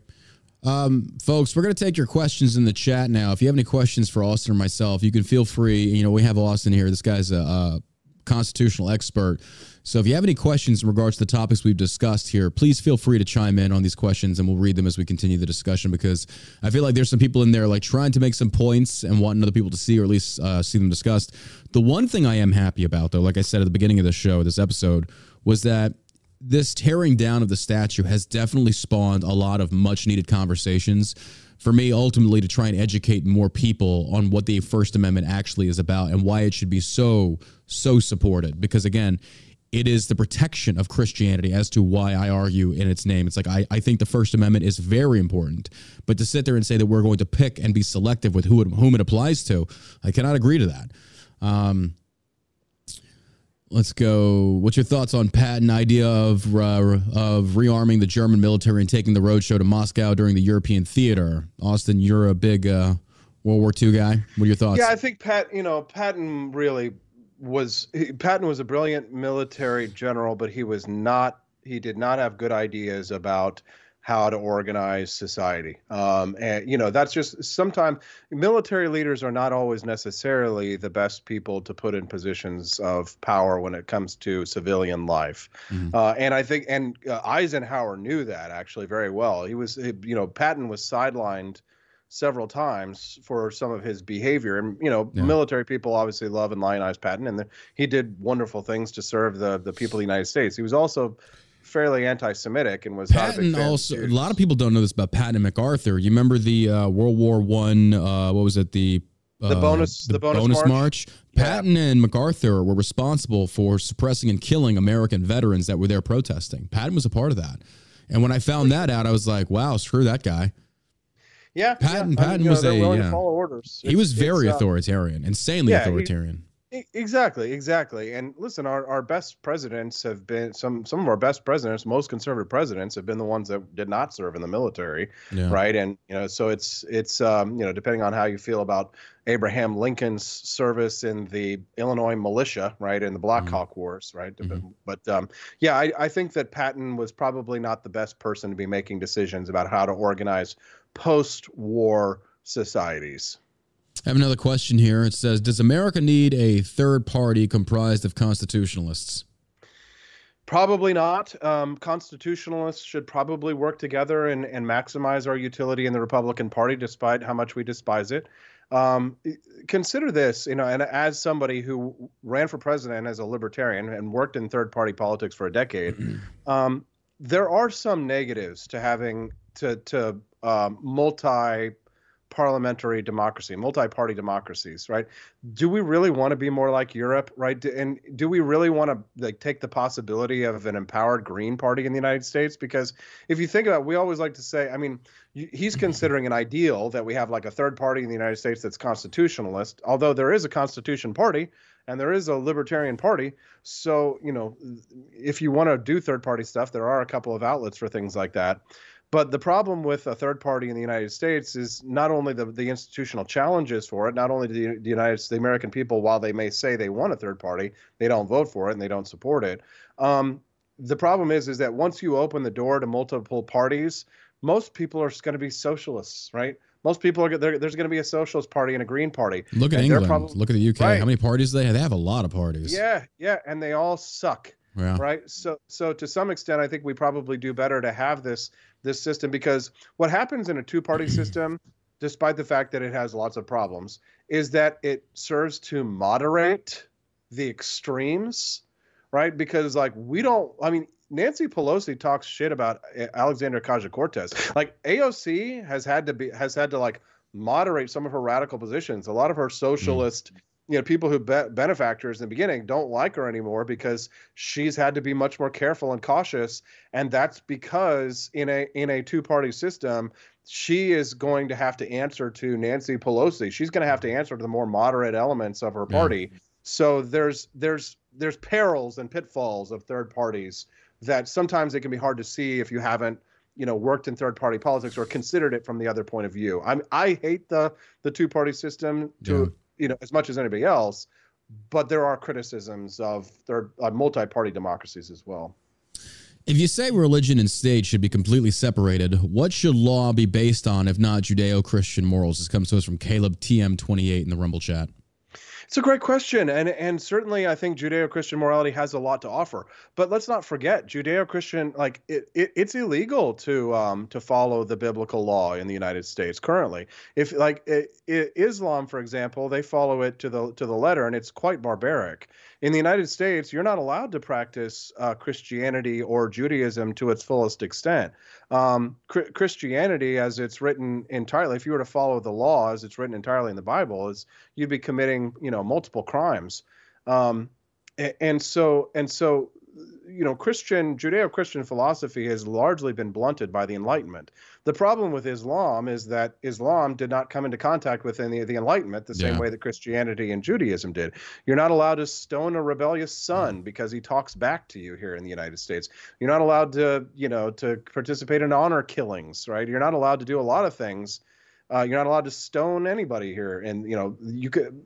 Um, folks, we're going to take your questions in the chat now. If you have any questions for Austin or myself, you can feel free. You know, we have Austin here. This guy's a, a constitutional expert. So if you have any questions in regards to the topics we've discussed here, please feel free to chime in on these questions and we'll read them as we continue the discussion because I feel like there's some people in there like trying to make some points and wanting other people to see or at least uh, see them discussed. The one thing I am happy about, though, like I said at the beginning of the show, this episode, was that this tearing down of the statue has definitely spawned a lot of much needed conversations for me ultimately to try and educate more people on what the first amendment actually is about and why it should be so so supported because again it is the protection of Christianity as to why I argue in its name. It's like I, I think the First Amendment is very important, but to sit there and say that we're going to pick and be selective with who it, whom it applies to, I cannot agree to that. Um, let's go. What's your thoughts on Patton idea of uh, of rearming the German military and taking the roadshow to Moscow during the European theater? Austin, you're a big uh, World War II guy. What are your thoughts? Yeah, I think Pat. You know, Patton really was. He, Patton was a brilliant military general, but he was not. He did not have good ideas about how to organize society. Um, and you know, that's just sometimes military leaders are not always necessarily the best people to put in positions of power when it comes to civilian life. Mhm. Uh, and I think, and uh, Eisenhower knew that actually very well. He was, you know, Patton was sidelined several times for some of his behavior. And you know, Yeah. military people obviously love and lionize Patton, and the, he did wonderful things to serve the the people of the United States. He was also fairly anti-Semitic and was not a Patton fan of also. A lot of people don't know this about Patton and MacArthur. You remember the uh, World War One? Uh, what was it? The The uh, bonus- the bonus march? Yeah. Patton and MacArthur were responsible for suppressing and killing American veterans that were there protesting. Patton was a part of that. And when I found that out, I was like, "Wow, screw that guy." Yeah, Patton- yeah. Patton you know, was they're a- yeah. to follow orders. he was very it's, uh, authoritarian, insanely yeah, authoritarian. E- Exactly, exactly. And listen, our, our best presidents have been some some of our best presidents, most conservative presidents have been the ones that did not serve in the military, yeah. right? And you know, so it's it's um, you know, depending on how you feel about Abraham Lincoln's service in the Illinois militia, right, in the Black Mhm. Hawk Wars, right? Mhm. But um, yeah, I, I think that Patton was probably not the best person to be making decisions about how to organize post-war societies. I have another question here. It says, "Does America need a third party comprised of constitutionalists?" Probably not. Um, constitutionalists should probably work together and, and maximize our utility in the Republican Party, despite how much we despise it. Um, consider this, you know, and as somebody who ran for president as a libertarian and worked in third party politics for a decade, um, there are some negatives to having to to um, multi parliamentary democracy, multi-party democracies, right? Do we really want to be more like Europe, right? And do we really want to like take the possibility of an empowered Green Party in the United States? Because if you think about, it, we always like to say, I mean, he's considering an ideal that we have like a third party in the United States that's constitutionalist, although there is a Constitution Party and there is a Libertarian Party. So you know, if you want to do third party stuff, there are a couple of outlets for things like that. But the problem with a third party in the United States is not only the, the institutional challenges for it, not only do the, the United the American people, while they may say they want a third party, they don't vote for it and they don't support it. Um, the problem is is that once you open the door to multiple parties, most people are going to be socialists, right? Most people are there, there's going to be a socialist party and a green party. Look at And England. probably- Look at the UK. Right. How many parties do they have? They have a lot of parties. Yeah, yeah, and they all suck. Yeah. right? So so to some extent i think we probably do better to have this this system because what happens in a two party system despite the fact that it has lots of problems is that it serves to moderate the extremes right? Because like we don't i mean nancy pelosi talks shit about uh, alexander ocasio-cortez. Like aoc has had to be has had to like moderate some of her radical positions. A lot of her socialist you know people who be- benefactors in the beginning don't like her anymore because she's had to be much more careful and cautious and that's because in a in a two party system she is going to have to answer to Nancy Pelosi she's going to have to answer to the more moderate elements of her Yeah. party so there's there's there's perils and pitfalls of third parties that sometimes it can be hard to see if you haven't you know worked in third party politics or considered it from the other point of view i'm i hate the the two party system to Yeah. You know as much as anybody else but there are criticisms of third uh, multi-party democracies as well If you say religion and state should be completely separated, what should law be based on if not Judeo Christian morals? This comes to us from Caleb TM28 in the Rumble chat. It's a great question, and and certainly I think Judeo-Christian morality has a lot to offer. But let's not forget, Judeo-Christian like it, it it's illegal to um to follow the biblical law in the United States currently. If like i i Islam, for example, they follow it to the to the letter, and it's quite barbaric. In the United States, you're not allowed to practice uh, Christianity or Judaism to its fullest extent. Um, Chri- Christianity, as it's written entirely, if you were to follow the law as it's written entirely in the Bible, is you'd be committing, you know, multiple crimes. Um, and so and so you know, Christian Judeo-Christian philosophy has largely been blunted by the Enlightenment. The problem with Islam is that Islam did not come into contact with any of the Enlightenment the same Yeah. way that Christianity and Judaism did. You're not allowed to stone a rebellious son because he talks back to you here in the United States. You're not allowed to, you know, to participate in honor killings, right? You're not allowed to do a lot of things. Uh, you're not allowed to stone anybody here, and you know, you could.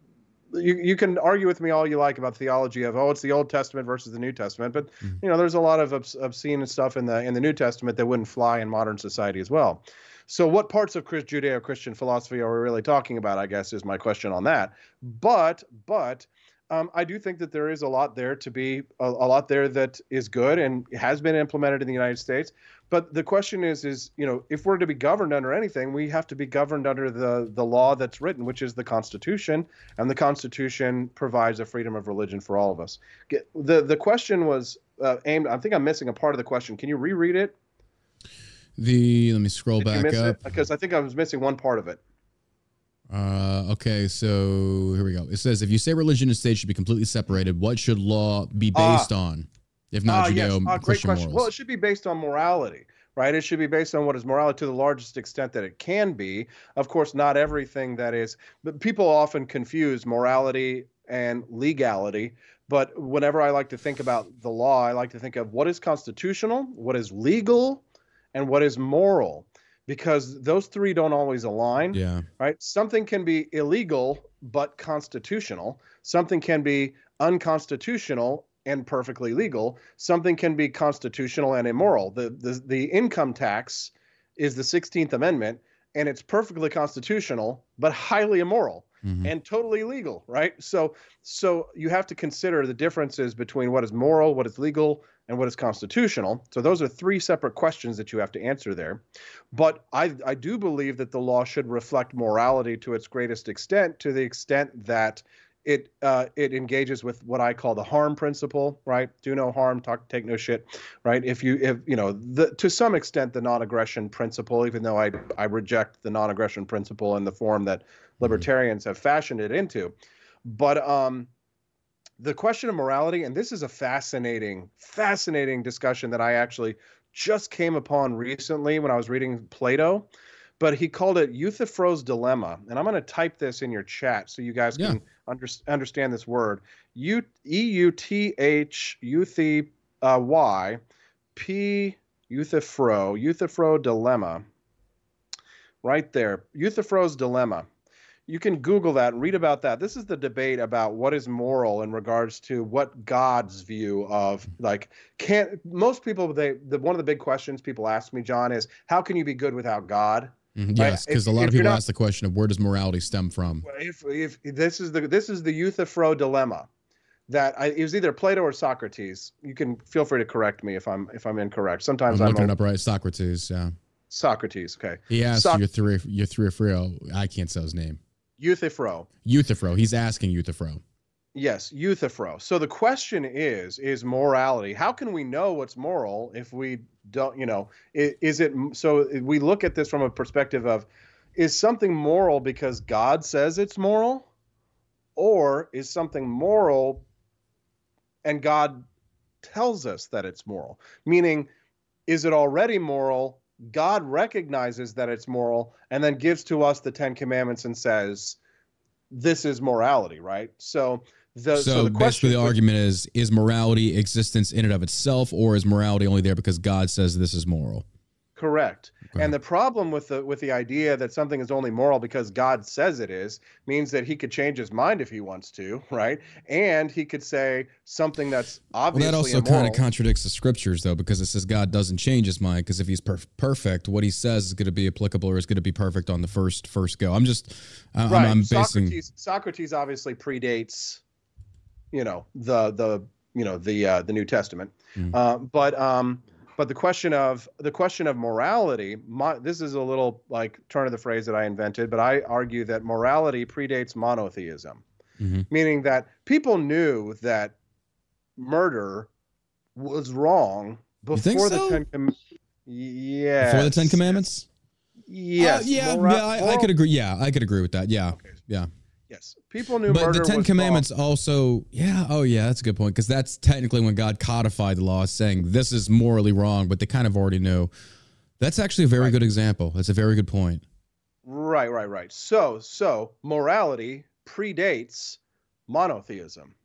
You, you can argue with me all you like about theology of oh it's the Old Testament versus the New Testament, but mm-hmm. you know there's a lot of obs- obscene stuff in the in the New Testament that wouldn't fly in modern society as well. So what parts of Chris, Judeo-Christian philosophy are we really talking about? I guess is my question on that. But but um, I do think that there is a lot there to be a, a lot there that is good and has been implemented in the United States. But the question is, is you know, if we're to be governed under anything, we have to be governed under the the law that's written, which is the Constitution, and the Constitution provides a freedom of religion for all of us. Get, the The question was uh, aimed. I think I'm missing a part of the question. Can you reread it? The let me scroll Did back up. Because I think I was missing one part of it. Uh, okay, so here we go. It says if you say religion and state should be completely separated, what should law be Ah. based on, if not Ah, yes. Judeo Ah, great Christian question. morals? Well, it should be based on morality, right? It should be based on what is morality to the largest extent that it can be. Of course, not everything that is, but people often confuse morality and legality. But whenever I like to think about the law, I like to think of what is constitutional, what is legal, and what is moral, because those three don't always align yeah, right? Something can be illegal but constitutional. Something can be unconstitutional and perfectly legal. Something can be constitutional and immoral. The the, the income tax is the 16th Amendment and it's perfectly constitutional but highly immoral Mhm. and totally legal, right? So so you have to consider the differences between what is moral, what is legal, and what is constitutional. So those are three separate questions that you have to answer there. But I I do believe that the law should reflect morality to its greatest extent, to the extent that it uh, it engages with what I call the harm principle, right? Do no harm, talk, take no shit, right? If you if you know the to some extent the non-aggression principle, even though I I reject the non-aggression principle in the form that libertarians have fashioned it into, but um, the question of morality, and this is a fascinating, fascinating discussion that I actually just came upon recently when I was reading Plato. But he called it Euthyphro's dilemma, and I'm going to type this in your chat so you guys Yeah. can under, understand this word. U E U T H Euthy uh, Y P Euthyphro Euthyphro dilemma. Right there, Euthyphro's dilemma you can google that and read about that this is the debate about what is moral in regards to what god's view of like can't most people they the one of the big questions people ask me john is how can you be good without god Mhm. Yes, because a lot of people not- ask the question of where does morality stem from? if if this is the this is the euthyphro dilemma that I, it was either plato or socrates you can feel free to correct me if i'm if i'm incorrect I'm sometimes i'm, looking it up right. Socrates. Yeah, socrates okay he asked Soc- your three, your three or three. I can't say his name. Euthyphro Euthyphro. He's asking Euthyphro. Yes, Euthyphro. So the question is, is morality. How can we know what's moral if we don't, you know, i- is it so we look at this from a perspective of is something moral because God says it's moral or is something moral and God tells us that it's moral? Meaning is it already moral? God recognizes that it's moral and then gives to us the 10 commandments and says this is morality, right? So the so, so, the basically, question the argument is: is morality existence in and of itself, or is morality only there because God says this is moral? correct. And the problem with the with the idea that something is only moral because God says it is means that he could change his mind if he wants to, right? And he could say something that's Well, obviously that also immoral. kind of contradicts the scriptures, though, because it says God doesn't change His mind. Because if He's perf- perfect, what He says is going to be applicable or is going to be perfect on the first first go. I'm just, I- right. I'm, I'm basing. Socrates Socrates obviously predates, you know, the the you know the uh, the New Testament, Mm. uh, but um, but the question of the question of morality, my, this is a little like turn of the phrase that I invented, but I argue that morality predates monotheism, Mhm. meaning that people knew that murder was wrong before so? the Ten Com- yeah Before the Ten Commandments. Yes. Uh, yeah, yeah, I, I could agree. Yeah, I could agree with that. Yeah, Okay. yeah. Yes, people knew But the Ten Commandments also, yeah, oh yeah, that's a good point because that's technically when God codified the law, saying this is morally wrong, but they kind of already knew. That's actually a very good example. That's a very good point. Right, right, right. So, so morality predates monotheism.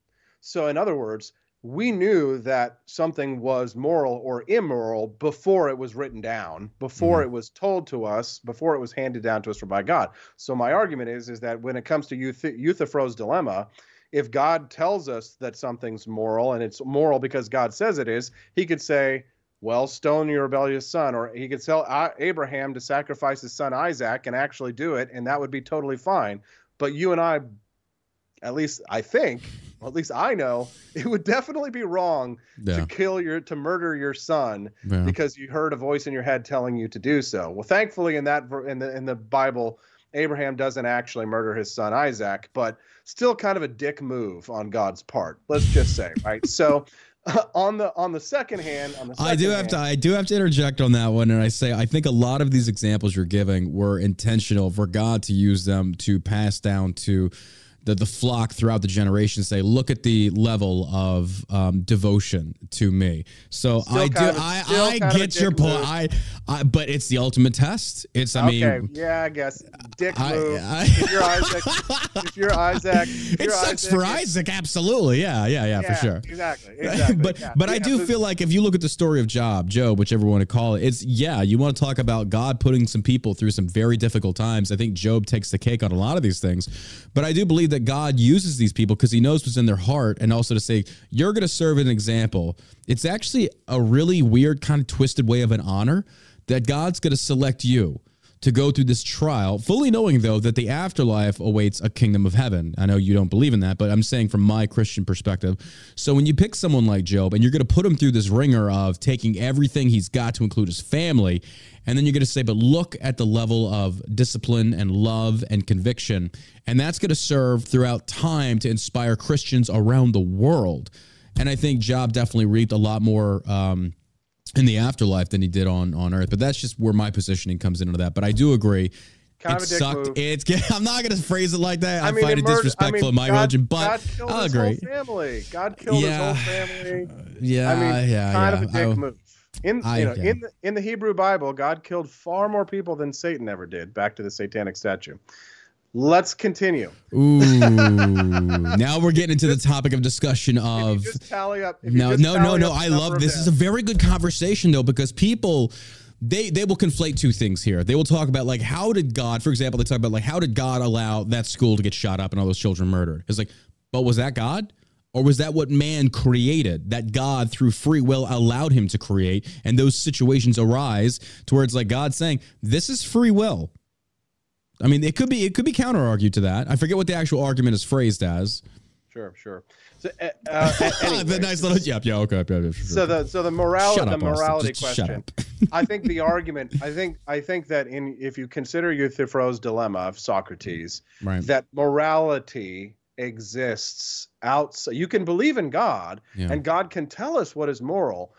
So, in other words, we knew that something was moral or immoral before it was written down, before mm-hmm. it was told to us, before it was handed down to us from by God. So my argument is is that when it comes to Euth- Euthyphro's dilemma, if God tells us that something's moral and it's moral because God says it is, he could say, "Well, stone your rebellious son," or he could tell Abraham to sacrifice his son Isaac and actually do it, and that would be totally fine. But you and I at least I think, or at least I know, it would definitely be wrong Yeah. to kill your to murder your son Yeah. because you heard a voice in your head telling you to do so. Well, thankfully in that in the in the Bible, Abraham doesn't actually murder his son Isaac, but still kind of a dick move on God's part. Let's just say, right? So on the on the second hand, on the I do second have to I do have to interject on that one and I say I think a lot of these examples you're giving were intentional for God to use them to pass down to the, the flock throughout the generation say look at the level of um, devotion to me so Still I do kind of a- I, I kind of a get your point. I, I but it's the ultimate test it's I mean okay, yeah, I guess dick I- move. I- if you're Isaac, if you're Isaac, if it you're sucks Isaac, for Isaac absolutely yeah yeah yeah, Yeah, for sure Exactly. Exactly. but yeah. but I do feel like if you look at the story of Job, Job, whichever you want to call it, it's yeah, you want to talk about God putting some people through some very difficult times. I think Job takes the cake on a lot of these things. But I do believe that God uses these people because he knows what's in their heart and also to say, you're going to serve an example. It's actually a really weird, kind of twisted way of an honor that God's going to select you to go through this trial, fully knowing though that the afterlife awaits a kingdom of heaven. I know you don't believe in that, but I'm saying from my Christian perspective. So when you pick someone like Job and you're going to put him through this ringer of taking everything he's got to include his family, and then you're going to say, but look at the level of discipline and love and conviction, and that's going to serve throughout time to inspire Christians around the world. And I think Job definitely reaped a lot more. Um, in the afterlife than he did on on Earth. But that's just where my positioning comes into that. But I do agree. Kind it of a sucked. move. It's. I'm not going to phrase it like that. I, mean, find it disrespectful I mean, in my God, religion, but God killed I'll his agree. whole family. God killed Yeah. his whole family. Yeah, I mean, yeah, kind yeah. of a dick I- move. In I you know, get in the, in the Hebrew Bible, God killed far more people than Satan ever did. Back to the satanic statue. Let's continue. Ooh, now we're getting into the topic of discussion of just tally up. no, no, no, no. I love this. Is a very good conversation though, because people they they will conflate two things here. They will talk about like how did God, for example, they talk about like how did God allow that school to get shot up and all those children murdered? It's like, but was that God? Or was that what man created? That God, through free will, allowed him to create, and those situations arise to where it's like God saying, "This is free will." I mean, it could be it could be counter argued to that. I forget what the actual argument is phrased as. Sure, sure. So, uh, uh, anyway, the nice little yep, yeah, okay, yeah, yeah, sure, so the so the morality the morality question. I think the argument. I think I think that in if you consider Euthyphro's dilemma of Socrates, Right. that morality exists outside. You can believe in God, Yeah. and God can tell us what is moral,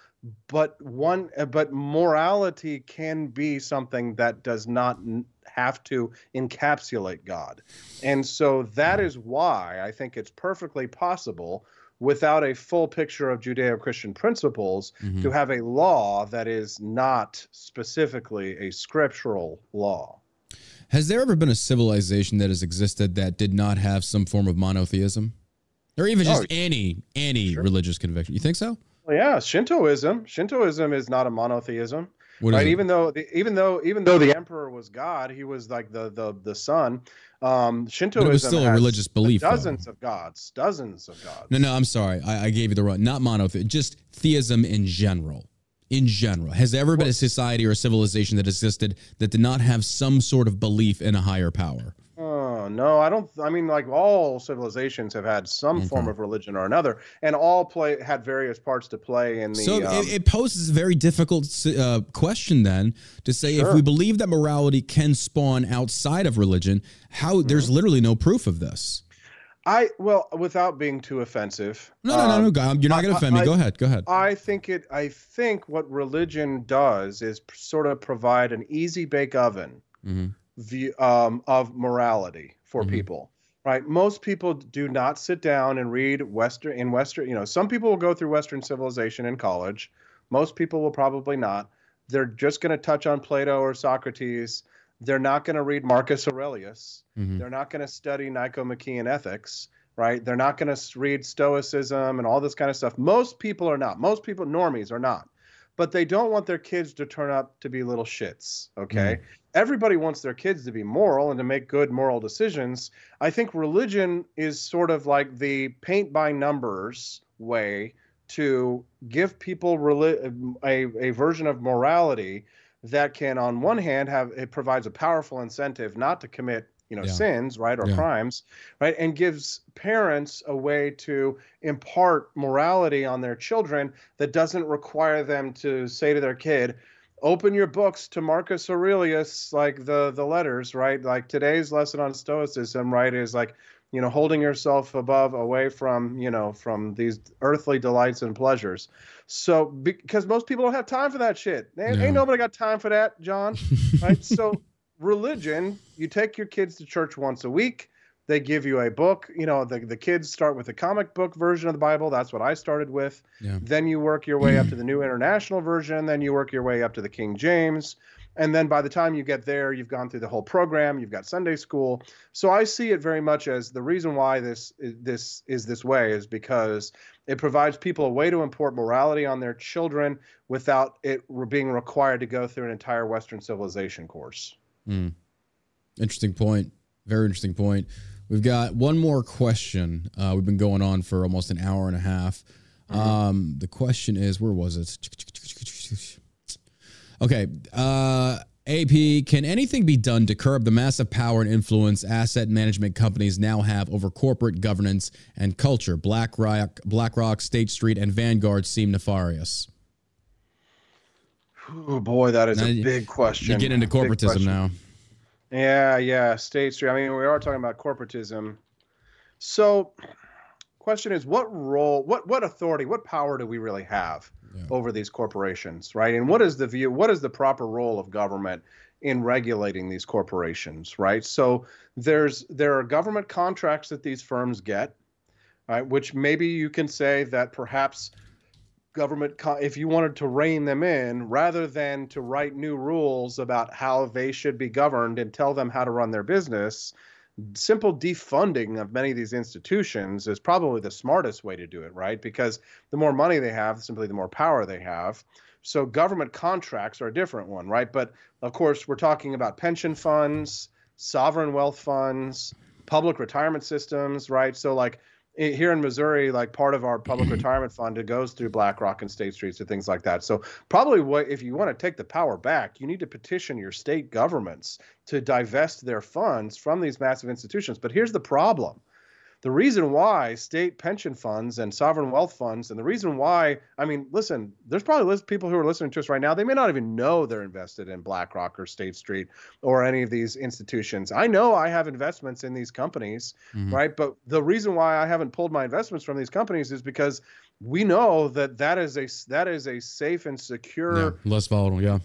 but one uh, but morality can be something that does not have to encapsulate God. And so that is why I think it's perfectly possible without a full picture of Judeo-Christian principles Mhm. to have a law that is not specifically a scriptural law. Has there ever been a civilization that has existed that did not have some form of monotheism, or even just Oh, any any sure. religious conviction? You think so? Well, yeah, Shintoism. Shintoism is not a monotheism. What is right even though the, even though even though the emperor was god he was like the the the son. um shintoism still a has religious belief, though. dozens of gods dozens of gods no, no. I'm sorry. I, I gave you the wrong. Not monotheism. Just theism in general. In general, has there ever been a society or a civilization that existed that did not have some sort of belief in a higher power? Oh no i don't i mean like all civilizations have had some form of religion or another and all play had various parts to play in the So um, it, it poses a very difficult uh, question then to say if we believe that morality can spawn outside of religion, how Mm-hmm. there's literally no proof of this. i well without being too offensive No, no, no, um, no, God, you're not going to I- offend me. I- Go ahead, go ahead. I think it. I think what religion does is sort of provide an easy bake oven Mhm. View um, of morality for Mhm. people. right? Most people do not sit down and read Western in Western. You know, some people will go through Western civilization in college. Most people will probably not. They're just going to touch on Plato or Socrates. They're not going to read Marcus Aurelius. Mhm. They're not going to study Nicomachean ethics, right? They're not going to read Stoicism and all this kind of stuff. Most people are not. Most people, normies, are not. But they don't want their kids to turn up to be little shits, okay? Everybody wants their kids to be moral and to make good moral decisions. I think religion is sort of like the paint by numbers way to give people reli- a, a version of morality that can on one hand have it provides a powerful incentive not to commit you know Yeah. sins right or Yeah. crimes right and gives parents a way to impart morality on their children that doesn't require them to say to their kid open your books to Marcus Aurelius like the the letters right? Like today's lesson on stoicism right is like you know holding yourself above away from you know from these earthly delights and pleasures. So because most people don't have time for that shit. Ain't, Yeah. ain't nobody got time for that john right? So religion you take your kids to church once a week they give you a book you know the, the kids start with the comic book version of the bible that's what i started with Yeah. then you work your way up to the new international version then you work your way up to the king james and then by the time you get there you've gone through the whole program you've got sunday school so i see it very much as the reason why this this is this way is because it provides people a way to import morality on their children without it being required to go through an entire western civilization course Mm. Interesting point. Very interesting point. We've got one more question. Uh, we've been going on for almost an hour and a half. Um, the question is, where was it? Okay. Uh, AP, can anything be done to curb the massive power and influence asset management companies now have over corporate governance and culture? BlackRock, BlackRock, State Street, and Vanguard seem nefarious. oh boy that is Now a big question You get into corporatism now. Yeah, yeah, State Street. I mean, we are talking about corporatism. So, question is, what role, what what authority, what power do we really have Yeah. over these corporations, right? And what is the view? What is the proper role of government in regulating these corporations, right? So there's there are government contracts that these firms get, right? Which maybe you can say that perhaps government if you wanted to rein them in rather than to write new rules about how they should be governed and tell them how to run their business simple defunding of many of these institutions is probably the smartest way to do it right? Because the more money they have simply the more power they have. So government contracts are a different one right? But of course we're talking about pension funds sovereign wealth funds public retirement systems right? So like here in Missouri, like part of our public retirement fund, it goes through BlackRock and State Streets and things like that. So probably what if you want to take the power back, you need to petition your state governments to divest their funds from these massive institutions. But here's the problem. The reason why state pension funds and sovereign wealth funds, and the reason why, I mean, listen, there's probably people who are listening to us right now. They may not even know they're invested in BlackRock or State Street or any of these institutions. I know I have investments in these companies, Mhm. right? But the reason why I haven't pulled my investments from these companies is because we know that that is a that is a safe and secure Yeah, less volatile. Yeah.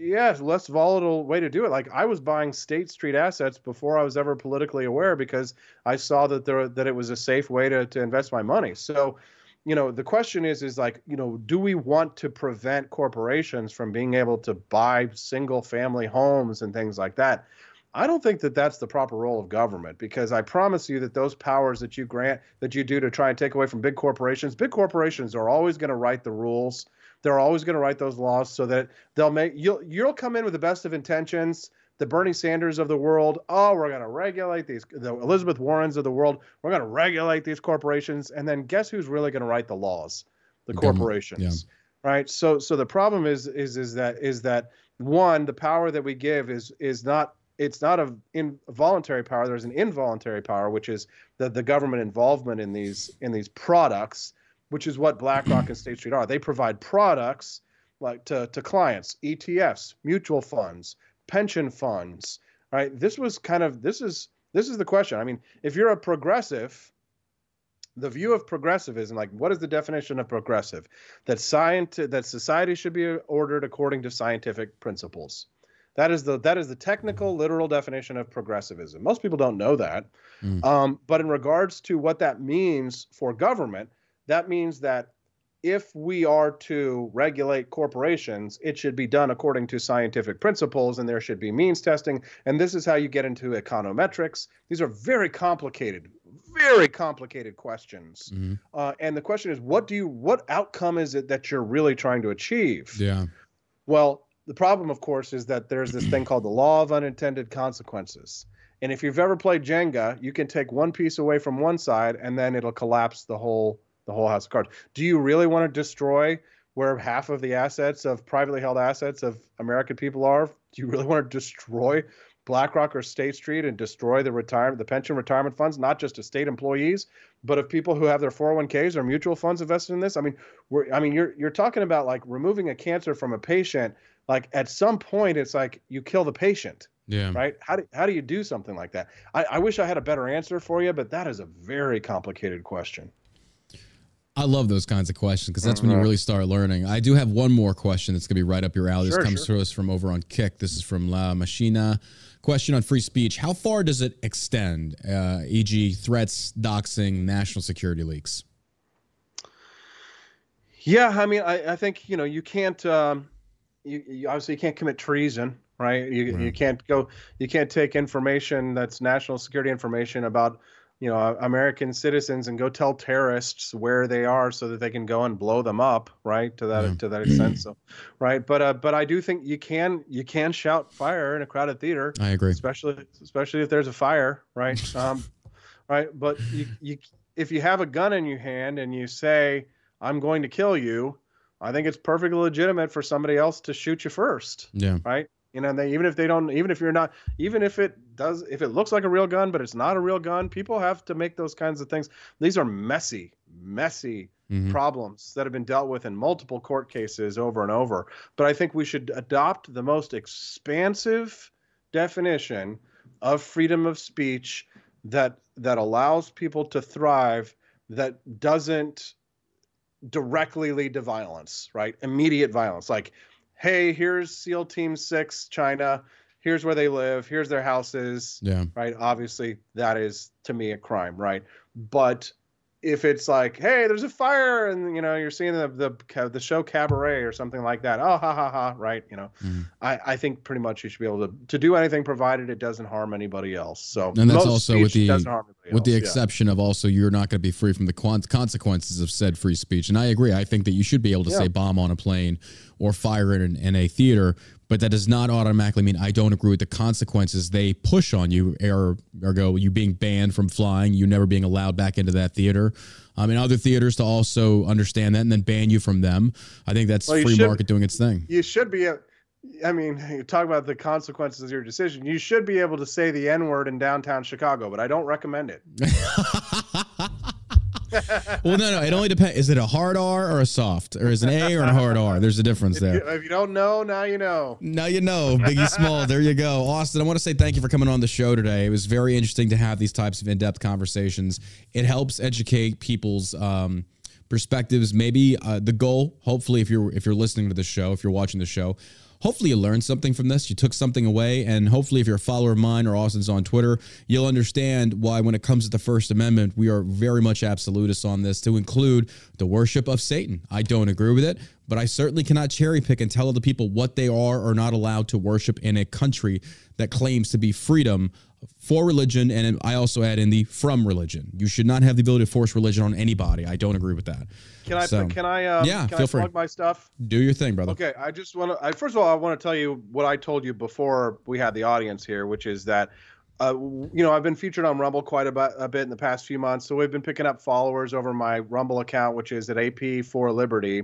Yeah, less volatile way to do it. Like I was buying State Street assets before I was ever politically aware because I saw that there that it was a safe way to to invest my money. So, you know, the question is is like, you know, do we want to prevent corporations from being able to buy single family homes and things like that? I don't think that that's the proper role of government because I promise you that those powers that you grant that you do to try and take away from big corporations, big corporations are always going to write the rules. They're always going to write those laws so that they'll make you'll you'll come in with the best of intentions. The Bernie Sanders of the world, oh, we're going to regulate these. The Elizabeth Warrens of the world, we're going to regulate these corporations, and then guess who's really going to write the laws? The corporations, right? So, so the problem is is is that is that one, the power that we give is is not it's not a involuntary power. There's an involuntary power, which is the the government involvement in these in these products, which is what BlackRock and State Street are. They provide products like to, to clients, ETFs, mutual funds, pension funds, right? This was kind of this is this is the question. I mean, if you're a progressive, the view of progressivism, like what is the definition of progressive? That science that society should be ordered according to scientific principles. That is the that is the technical, literal definition of progressivism. Most people don't know that. Mm. Um, but in regards to what that means for government, that means that if we are to regulate corporations, it should be done according to scientific principles, and there should be means testing. And this is how you get into econometrics. These are very complicated, very complicated questions. Mhm. Uh, and the question is, what do you, what outcome is it that you're really trying to achieve? Yeah. Well, the problem, of course, is that there's this thing called the law of unintended consequences. And if you've ever played Jenga, you can take one piece away from one side, and then it'll collapse the whole the whole house of cards. Do you really want to destroy where half of the assets of privately held assets of American people are? Do you really want to destroy BlackRock or State Street and destroy the retirement, the pension retirement funds, not just of state employees, but of people who have their 401ks or mutual funds invested in this? I mean, we're, I mean, you're you're talking about like removing a cancer from a patient. Like at some point, it's like you kill the patient, Yeah. right? How do how do you do something like that? I, I wish I had a better answer for you, but that is a very complicated question. I love those kinds of questions because that's when you Uh-huh. really start learning. I do have one more question that's going to be right up your alley. Sure, this comes sure. to us from over on Kick. This is from La Machina. Question on free speech. How far does it extend, uh, e.g., threats, doxing, national security leaks? Yeah, I mean, I, I think you know you can't um, you, you obviously you can't commit treason, right? You you can't go you can't take information that's national security information about you know American citizens and go tell terrorists where they are so that they can go and blow them up, right? To that Yeah. to that extent, so right. But uh, but I do think you can you can shout fire in a crowded theater I agree. especially especially if there's a fire, right? Um, right. But you, you, if you have a gun in your hand and you say, "I'm going to kill you," I think it's perfectly legitimate for somebody else to shoot you first, Yeah. right? You know, they, even if they don't, even if you're not, even if it does, if it looks like a real gun, but it's not a real gun, people have to make those kinds of things. These are messy, messy Mhm. problems that have been dealt with in multiple court cases over and over. But I think we should adopt the most expansive definition of freedom of speech that that allows people to thrive that doesn't directly lead to violence, right? Immediate violence. Like, hey, here's SEAL Team 6 China, here's where they live, here's their houses, Yeah. right? Obviously, that is to me a crime, right? But if it's like, hey, there's a fire, and you know you're seeing the the the show Cabaret or something like that, oh ha ha ha, right? You know, Mhm. I I think pretty much you should be able to to do anything provided it doesn't harm anybody else. So And that's most also with the doesn't harm anybody with the else, yeah. exception of also you're not going to be free from the con- consequences of said free speech. And I agree. I think that you should be able to Yeah. say bomb on a plane or fire in, in a theater, but that does not automatically mean I don't agree with the consequences they push on you. Er, ergo, you being banned from flying, you never being allowed back into that theater. Um, and other theaters to also understand that and then ban you from them. I think that's Well, free should- market doing its thing. you should be. a- I mean, you talk about the consequences of your decision. You should be able to say the N word in downtown Chicago, but I don't recommend it. well, no, no. It only depends. Is it a hard R or a soft, or is it an A or a hard R? There's a difference If there. you, if you don't know, now you know. Now you know, Biggie Small. There you go. Austin, I want to say thank you for coming on the show today. It was very interesting to have these types of in depth conversations. It helps educate people's um, perspectives. Maybe uh, the goal, hopefully, if you're if you're listening to the show, if you're watching the show, hopefully you learned something from this. You took something away, and hopefully, if you're a follower of mine or Austin's on Twitter, you'll understand why, when it comes to the First Amendment, we are very much absolutists on this to include the worship of Satan. I don't agree with it, but I certainly cannot cherry pick and tell other people what they are or not allowed to worship in a country that claims to be freedom for religion. And I also add in the from religion. You should not have the ability to force religion on anybody. I don't agree with that. Can I? So, can I? Um, yeah, can feel I free. plug my stuff? Do your thing, brother. Okay, I just want to. First of all, I want to tell you what I told you before we had the audience here, which is that, uh, you know, I've been featured on Rumble quite a bit, a bit in the past few months, so we've been picking up followers over my Rumble account, which is at AP for Liberty.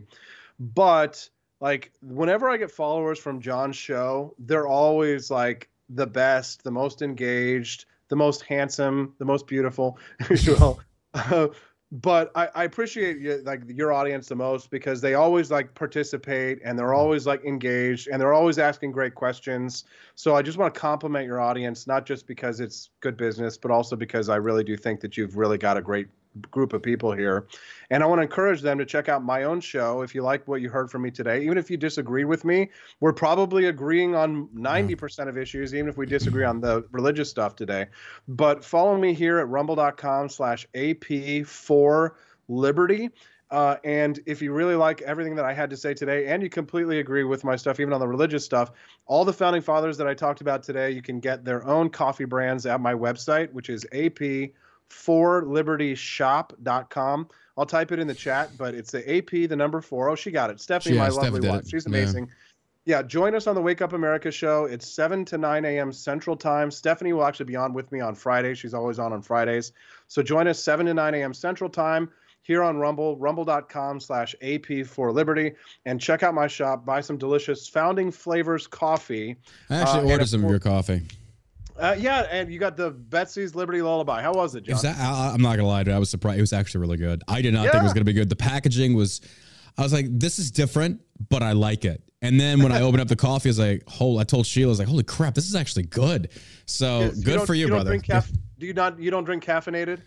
But like, whenever I get followers from John's show, they're always like the best, the most engaged, the most handsome, the most beautiful. if you. Uh, but I, I appreciate you, like your audience the most because they always like participate and they're always like engaged and they're always asking great questions. So I just want to compliment your audience, not just because it's good business, but also because I really do think that you've really got a great group of people here. And I want to encourage them to check out my own show. If you like what you heard from me today, even if you disagree with me, we're probably agreeing on 90% of issues, even if we disagree on the religious stuff today. But follow me here at rumble.com slash AP4 Liberty. Uh, and if you really like everything that I had to say today, and you completely agree with my stuff, even on the religious stuff, all the founding fathers that I talked about today, you can get their own coffee brands at my website, which is ap4libertyshop.com. I'll type it in the chat, but it's the AP, the number four. Oh, she got it. Stephanie, Yeah, my Steph lovely wife. She's amazing. Yeah, join us on the Wake Up America show. It's 7 to 9 a.m. Central Time. Stephanie will actually be on with me on Fridays. She's always on on Fridays. So join us 7 to 9 a.m. Central Time here on Rumble, rumble.com slash AP for Liberty. And check out my shop. Buy some delicious Founding Flavors coffee. I Uh, actually and ordered some of your coffee. Uh, yeah, and you got the Betsy's Liberty Lullaby. How was it, It John? was, I, I'm not gonna lie to you. I was surprised. It was actually really good. I did not think it was gonna be good. The packaging was. I was like, this is different, but I like it. And then when I opened up the coffee, I was like, "Holy!" I told Sheila, I was like, "Holy crap, this is actually good." So Yes, good don't- for you, don't brother. Drink caf- do you not? You don't drink caffeinated?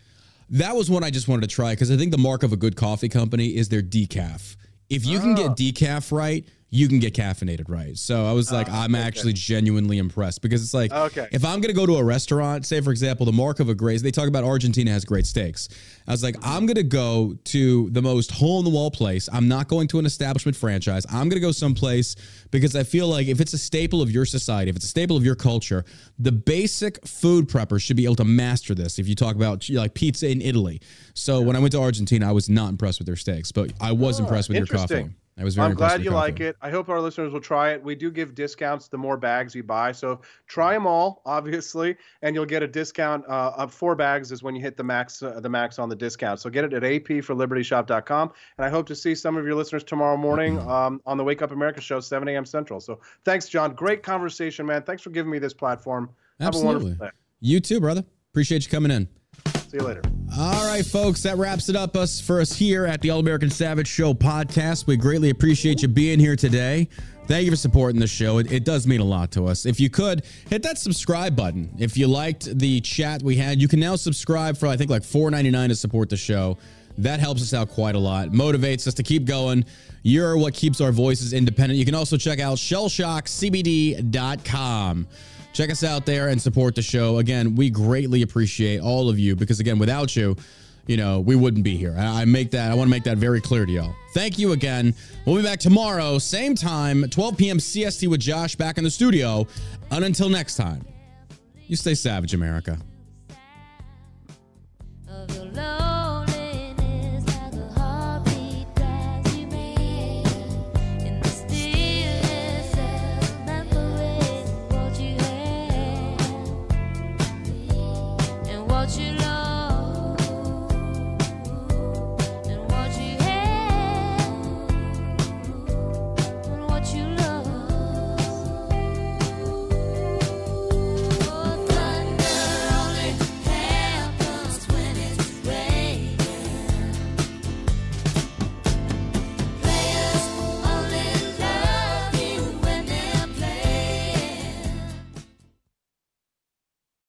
That was one I just wanted to try because I think the mark of a good coffee company is their decaf. If you can Oh. get decaf right, you can get caffeinated right. So I was like, ah, I'm actually genuinely impressed because it's like, Okay. if I'm going to go to a restaurant, say for example, the mark of a great, they talk about Argentina has great steaks. I was like, I'm going to go to the most hole in the wall place. I'm not going to an establishment franchise. I'm going to go someplace because I feel like if it's a staple of your society, if it's a staple of your culture, the basic food prepper should be able to master this. If you talk about like pizza in Italy. So when I went to Argentina, I was not impressed with their steaks, but I was oh, impressed with your coffee. I was very I'm glad you like it. I hope our listeners will try it. We do give discounts the more bags you buy, so try them all, obviously, and you'll get a discount. Uh, of four bags is when you hit the max, uh, the max on the discount. So get it at apforlibertyshop.com, and I hope to see some of your listeners tomorrow morning um, on the Wake Up America show, 7 a.m. Central. So thanks, John. Great conversation, man. Thanks for giving me this platform. Absolutely. You too, brother. Appreciate you coming in. See you later. All right, folks, that wraps it up us for us here at the All American Savage Show podcast. We greatly appreciate you being here today. Thank you for supporting the show. It, it does mean a lot to us. If you could hit that subscribe button. If you liked the chat we had, you can now subscribe for I think like $4.99 to support the show. That helps us out quite a lot. Motivates us to keep going. You're what keeps our voices independent. You can also check out shellshockcbd.com check us out there and support the show. Again, we greatly appreciate all of you because, again, without you, you know, we wouldn't be here. I make that, I want to make that very clear to y'all. Thank you again. We'll be back tomorrow, same time, 12 p.m. CST with Josh back in the studio. And until next time, you stay savage, America.